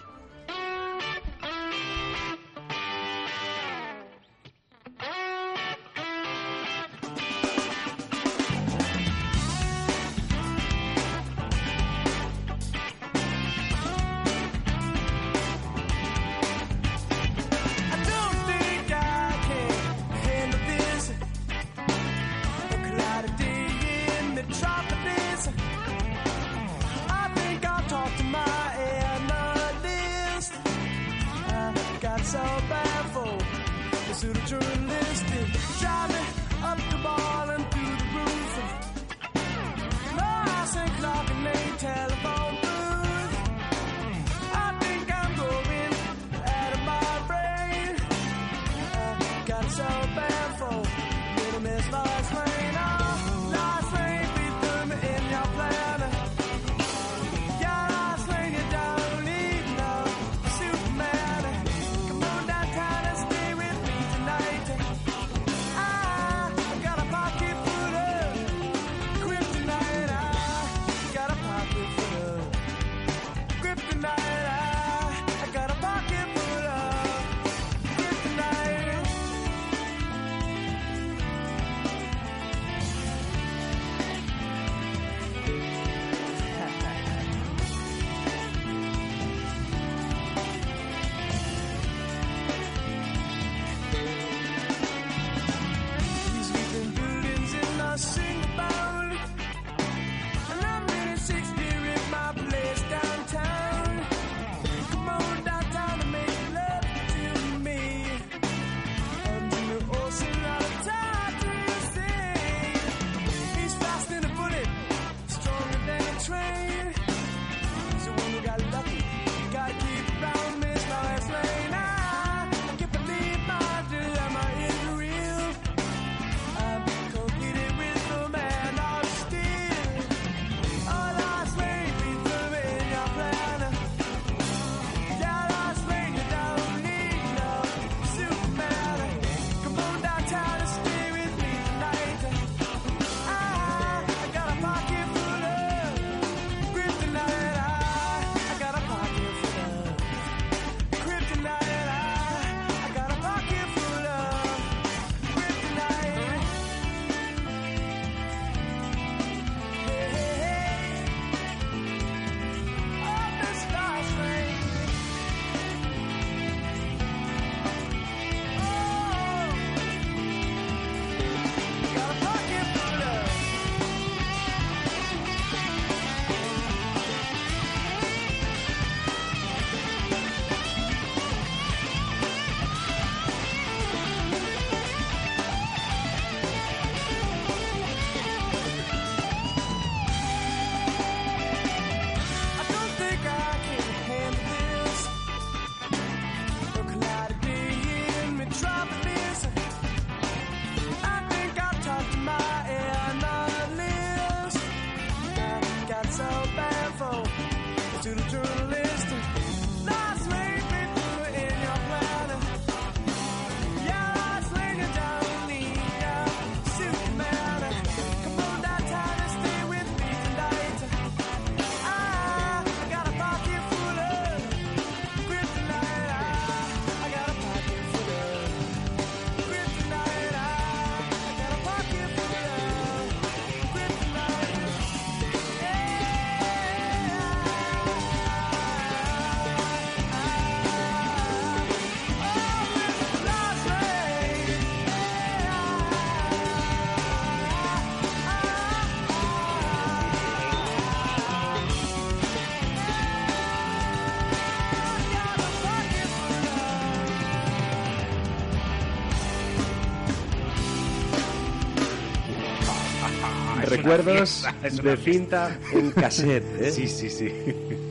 Recuerdos fiesta, de cinta en cassette. ¿eh? Sí, sí, sí.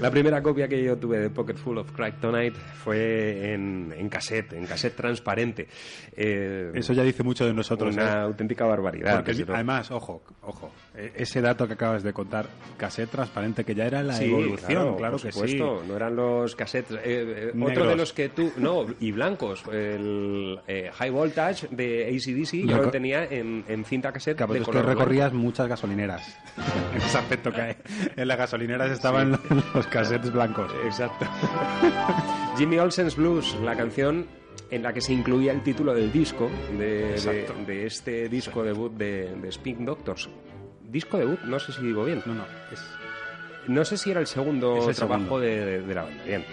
La primera copia que yo tuve de Pocket Full of Kryptonite fue en, en cassette, en cassette transparente. Eh, Eso ya dice mucho de nosotros. Una ¿eh? auténtica barbaridad. Porque, además, ojo, ojo, ese dato que acabas de contar, cassette transparente, que ya era la Sí, evolución, claro, por que supuesto, sí. no eran los cassettes. eh, eh, otro de los que tú. No, y blancos. El eh, High Voltage de ACDC yo lo tenía en, en cinta cassette Claro, de es que blanco. recorrías muchas gasolineras. en ese aspecto que hay. En las gasolineras estaban los cassettes blancos. Exacto. Jimmy Olsen's Blues, la canción en la que se incluía el título del disco de, de, este disco debut de, de Spin Doctors. Disco debut, no sé si digo bien. No, no, es... No sé si era el segundo el trabajo segundo. De, la banda. Bien.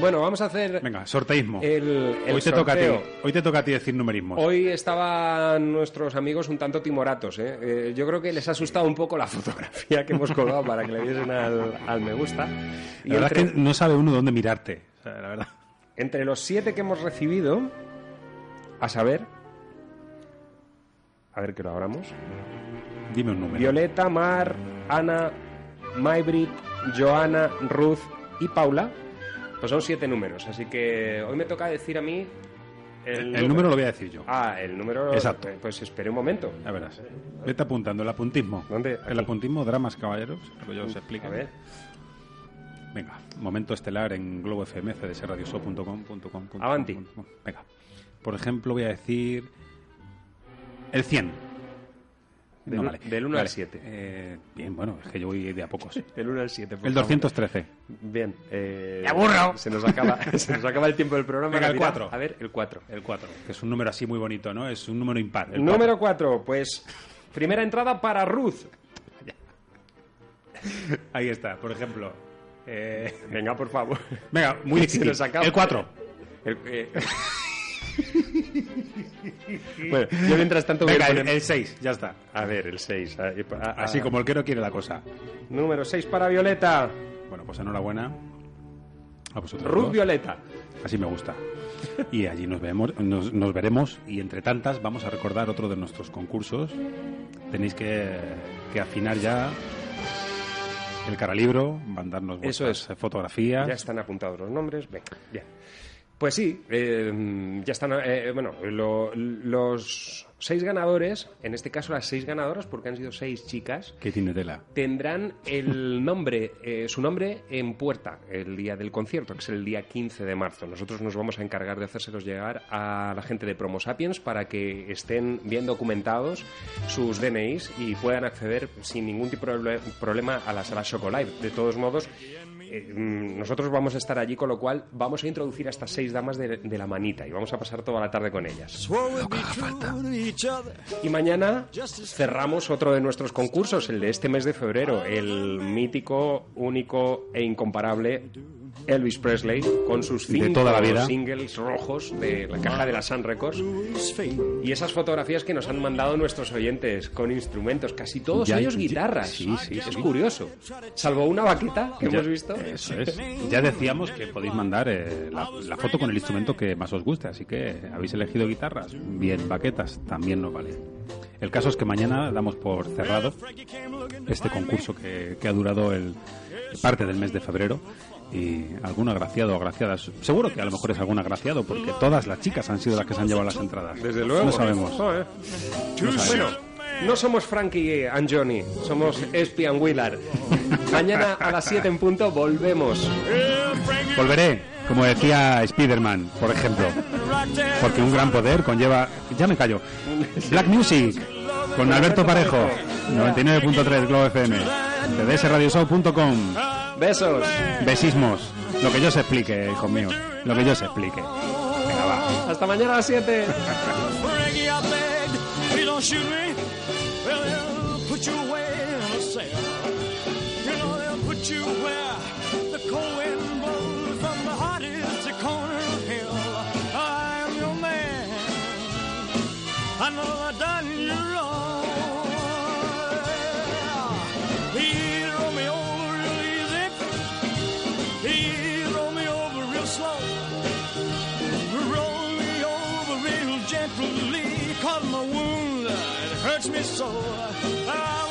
Bueno, vamos a hacer Venga, sorteísmo. el, el Hoy te toca a ti. Hoy te toca a ti decir numerismos. Hoy estaban nuestros amigos un tanto timoratos. ¿eh? Eh, yo creo que les ha asustado un poco la fotografía que hemos colgado para que le diesen al, al me gusta. Y La verdad entre, es que no sabe uno dónde mirarte. O sea, la verdad. entre los siete que hemos recibido, a saber, a ver que lo abramos. Dime un número. Violeta, Mar, Ana, Maybrit, Joana, Ruth y Paula. Pues son siete números, así que hoy me toca decir a mí el, El número lo voy a decir yo. Ah, el número. Exacto. Pues espere un momento. Ya verás. Vete apuntando el apuntismo. ¿Dónde? El apuntismo, dramas, caballeros. Que yo os explico. A ver. Venga, momento estelar en Globo FM, cdsradioshow.com. Avanti. Venga. Por ejemplo, voy a decir. El 100. Del un- del uno al siete. Eh, bien, bueno, es que yo voy de a pocos. Del 1 al 7. El 213. Bien. Eh, ¡Me aburro! Se nos, acaba, se nos acaba el tiempo del programa. Venga, el Mira, 4. A ver, el 4. El 4, que es un número así muy bonito, ¿no? Es un número impar. El Número 4, pues. Primera entrada para Ruth. Ahí está, por ejemplo. Eh, Venga, por favor. Venga, muy Se difícil. nos acaba. El 4. El- eh. bueno, yo mientras tanto voy Venga, a el, poner- 6, ya está. A ver, el 6. Así como el que no quiere la cosa. Número 6 para Violeta. Bueno, pues enhorabuena a vosotros. Ruth dos. Violeta. Así me gusta. Y allí nos, vemos, nos, nos veremos y entre tantas vamos a recordar otro de nuestros concursos. Tenéis que, que afinar ya el caralibro, mandarnos Eso vuestras fotografías. Ya están apuntados los nombres. Venga, ya. Pues sí, eh, ya están. eh, bueno, lo- los seis ganadores, en este caso las seis ganadoras, porque han sido seis chicas, Que tiene tela. tendrán el nombre, eh, su nombre en puerta el día del concierto, que es el día 15 de marzo. Nosotros nos vamos a encargar de hacérselos llegar a la gente de Promo Sapiens para que estén bien documentados sus DNIs y puedan acceder sin ningún tipo de proble- problema a la sala Live. De todos modos, eh, mm, nosotros vamos a estar allí, con lo cual vamos a introducir a estas seis damas de, de la manita y vamos a pasar toda la tarde con ellas. Y mañana cerramos otro de nuestros concursos, el de este mes de febrero, el mítico, único e incomparable Elvis Presley, con sus De cinco toda la vida. singles rojos de la caja de la Sun Records. Y esas fotografías que nos han mandado nuestros oyentes con instrumentos, casi todos Ya- ellos ya- guitarras. sí, sí, es sí. curioso. Salvo una baqueta que Ya- hemos visto. Eso es. Ya decíamos que podéis mandar eh, la, la foto con el instrumento que más os guste, así que habéis elegido guitarras, bien, baquetas, también nos vale. El caso es que mañana damos por cerrado este concurso que, que ha durado el, parte del mes de febrero y algún agraciado o agraciada, seguro que a lo mejor es algún agraciado porque todas las chicas han sido las que se han llevado las entradas. Desde luego. No sabemos. Joder. No sabemos. Bueno, no somos Frankie and Johnny, somos Espi and Willard. Mañana a las 7 en punto volvemos. Volveré, como decía Spiderman, por ejemplo. Porque un gran poder conlleva. Ya me callo. Black Music, con Alberto Parejo, 99.3 Globo FM, cdsradioshow.com. Besos. Besismos. Lo que yo se explique, hijo mío. Lo que yo se explique. Venga, va. Hasta mañana a las 7. Well, they'll put you away in a cell. You know, they'll put you where hurts me so. I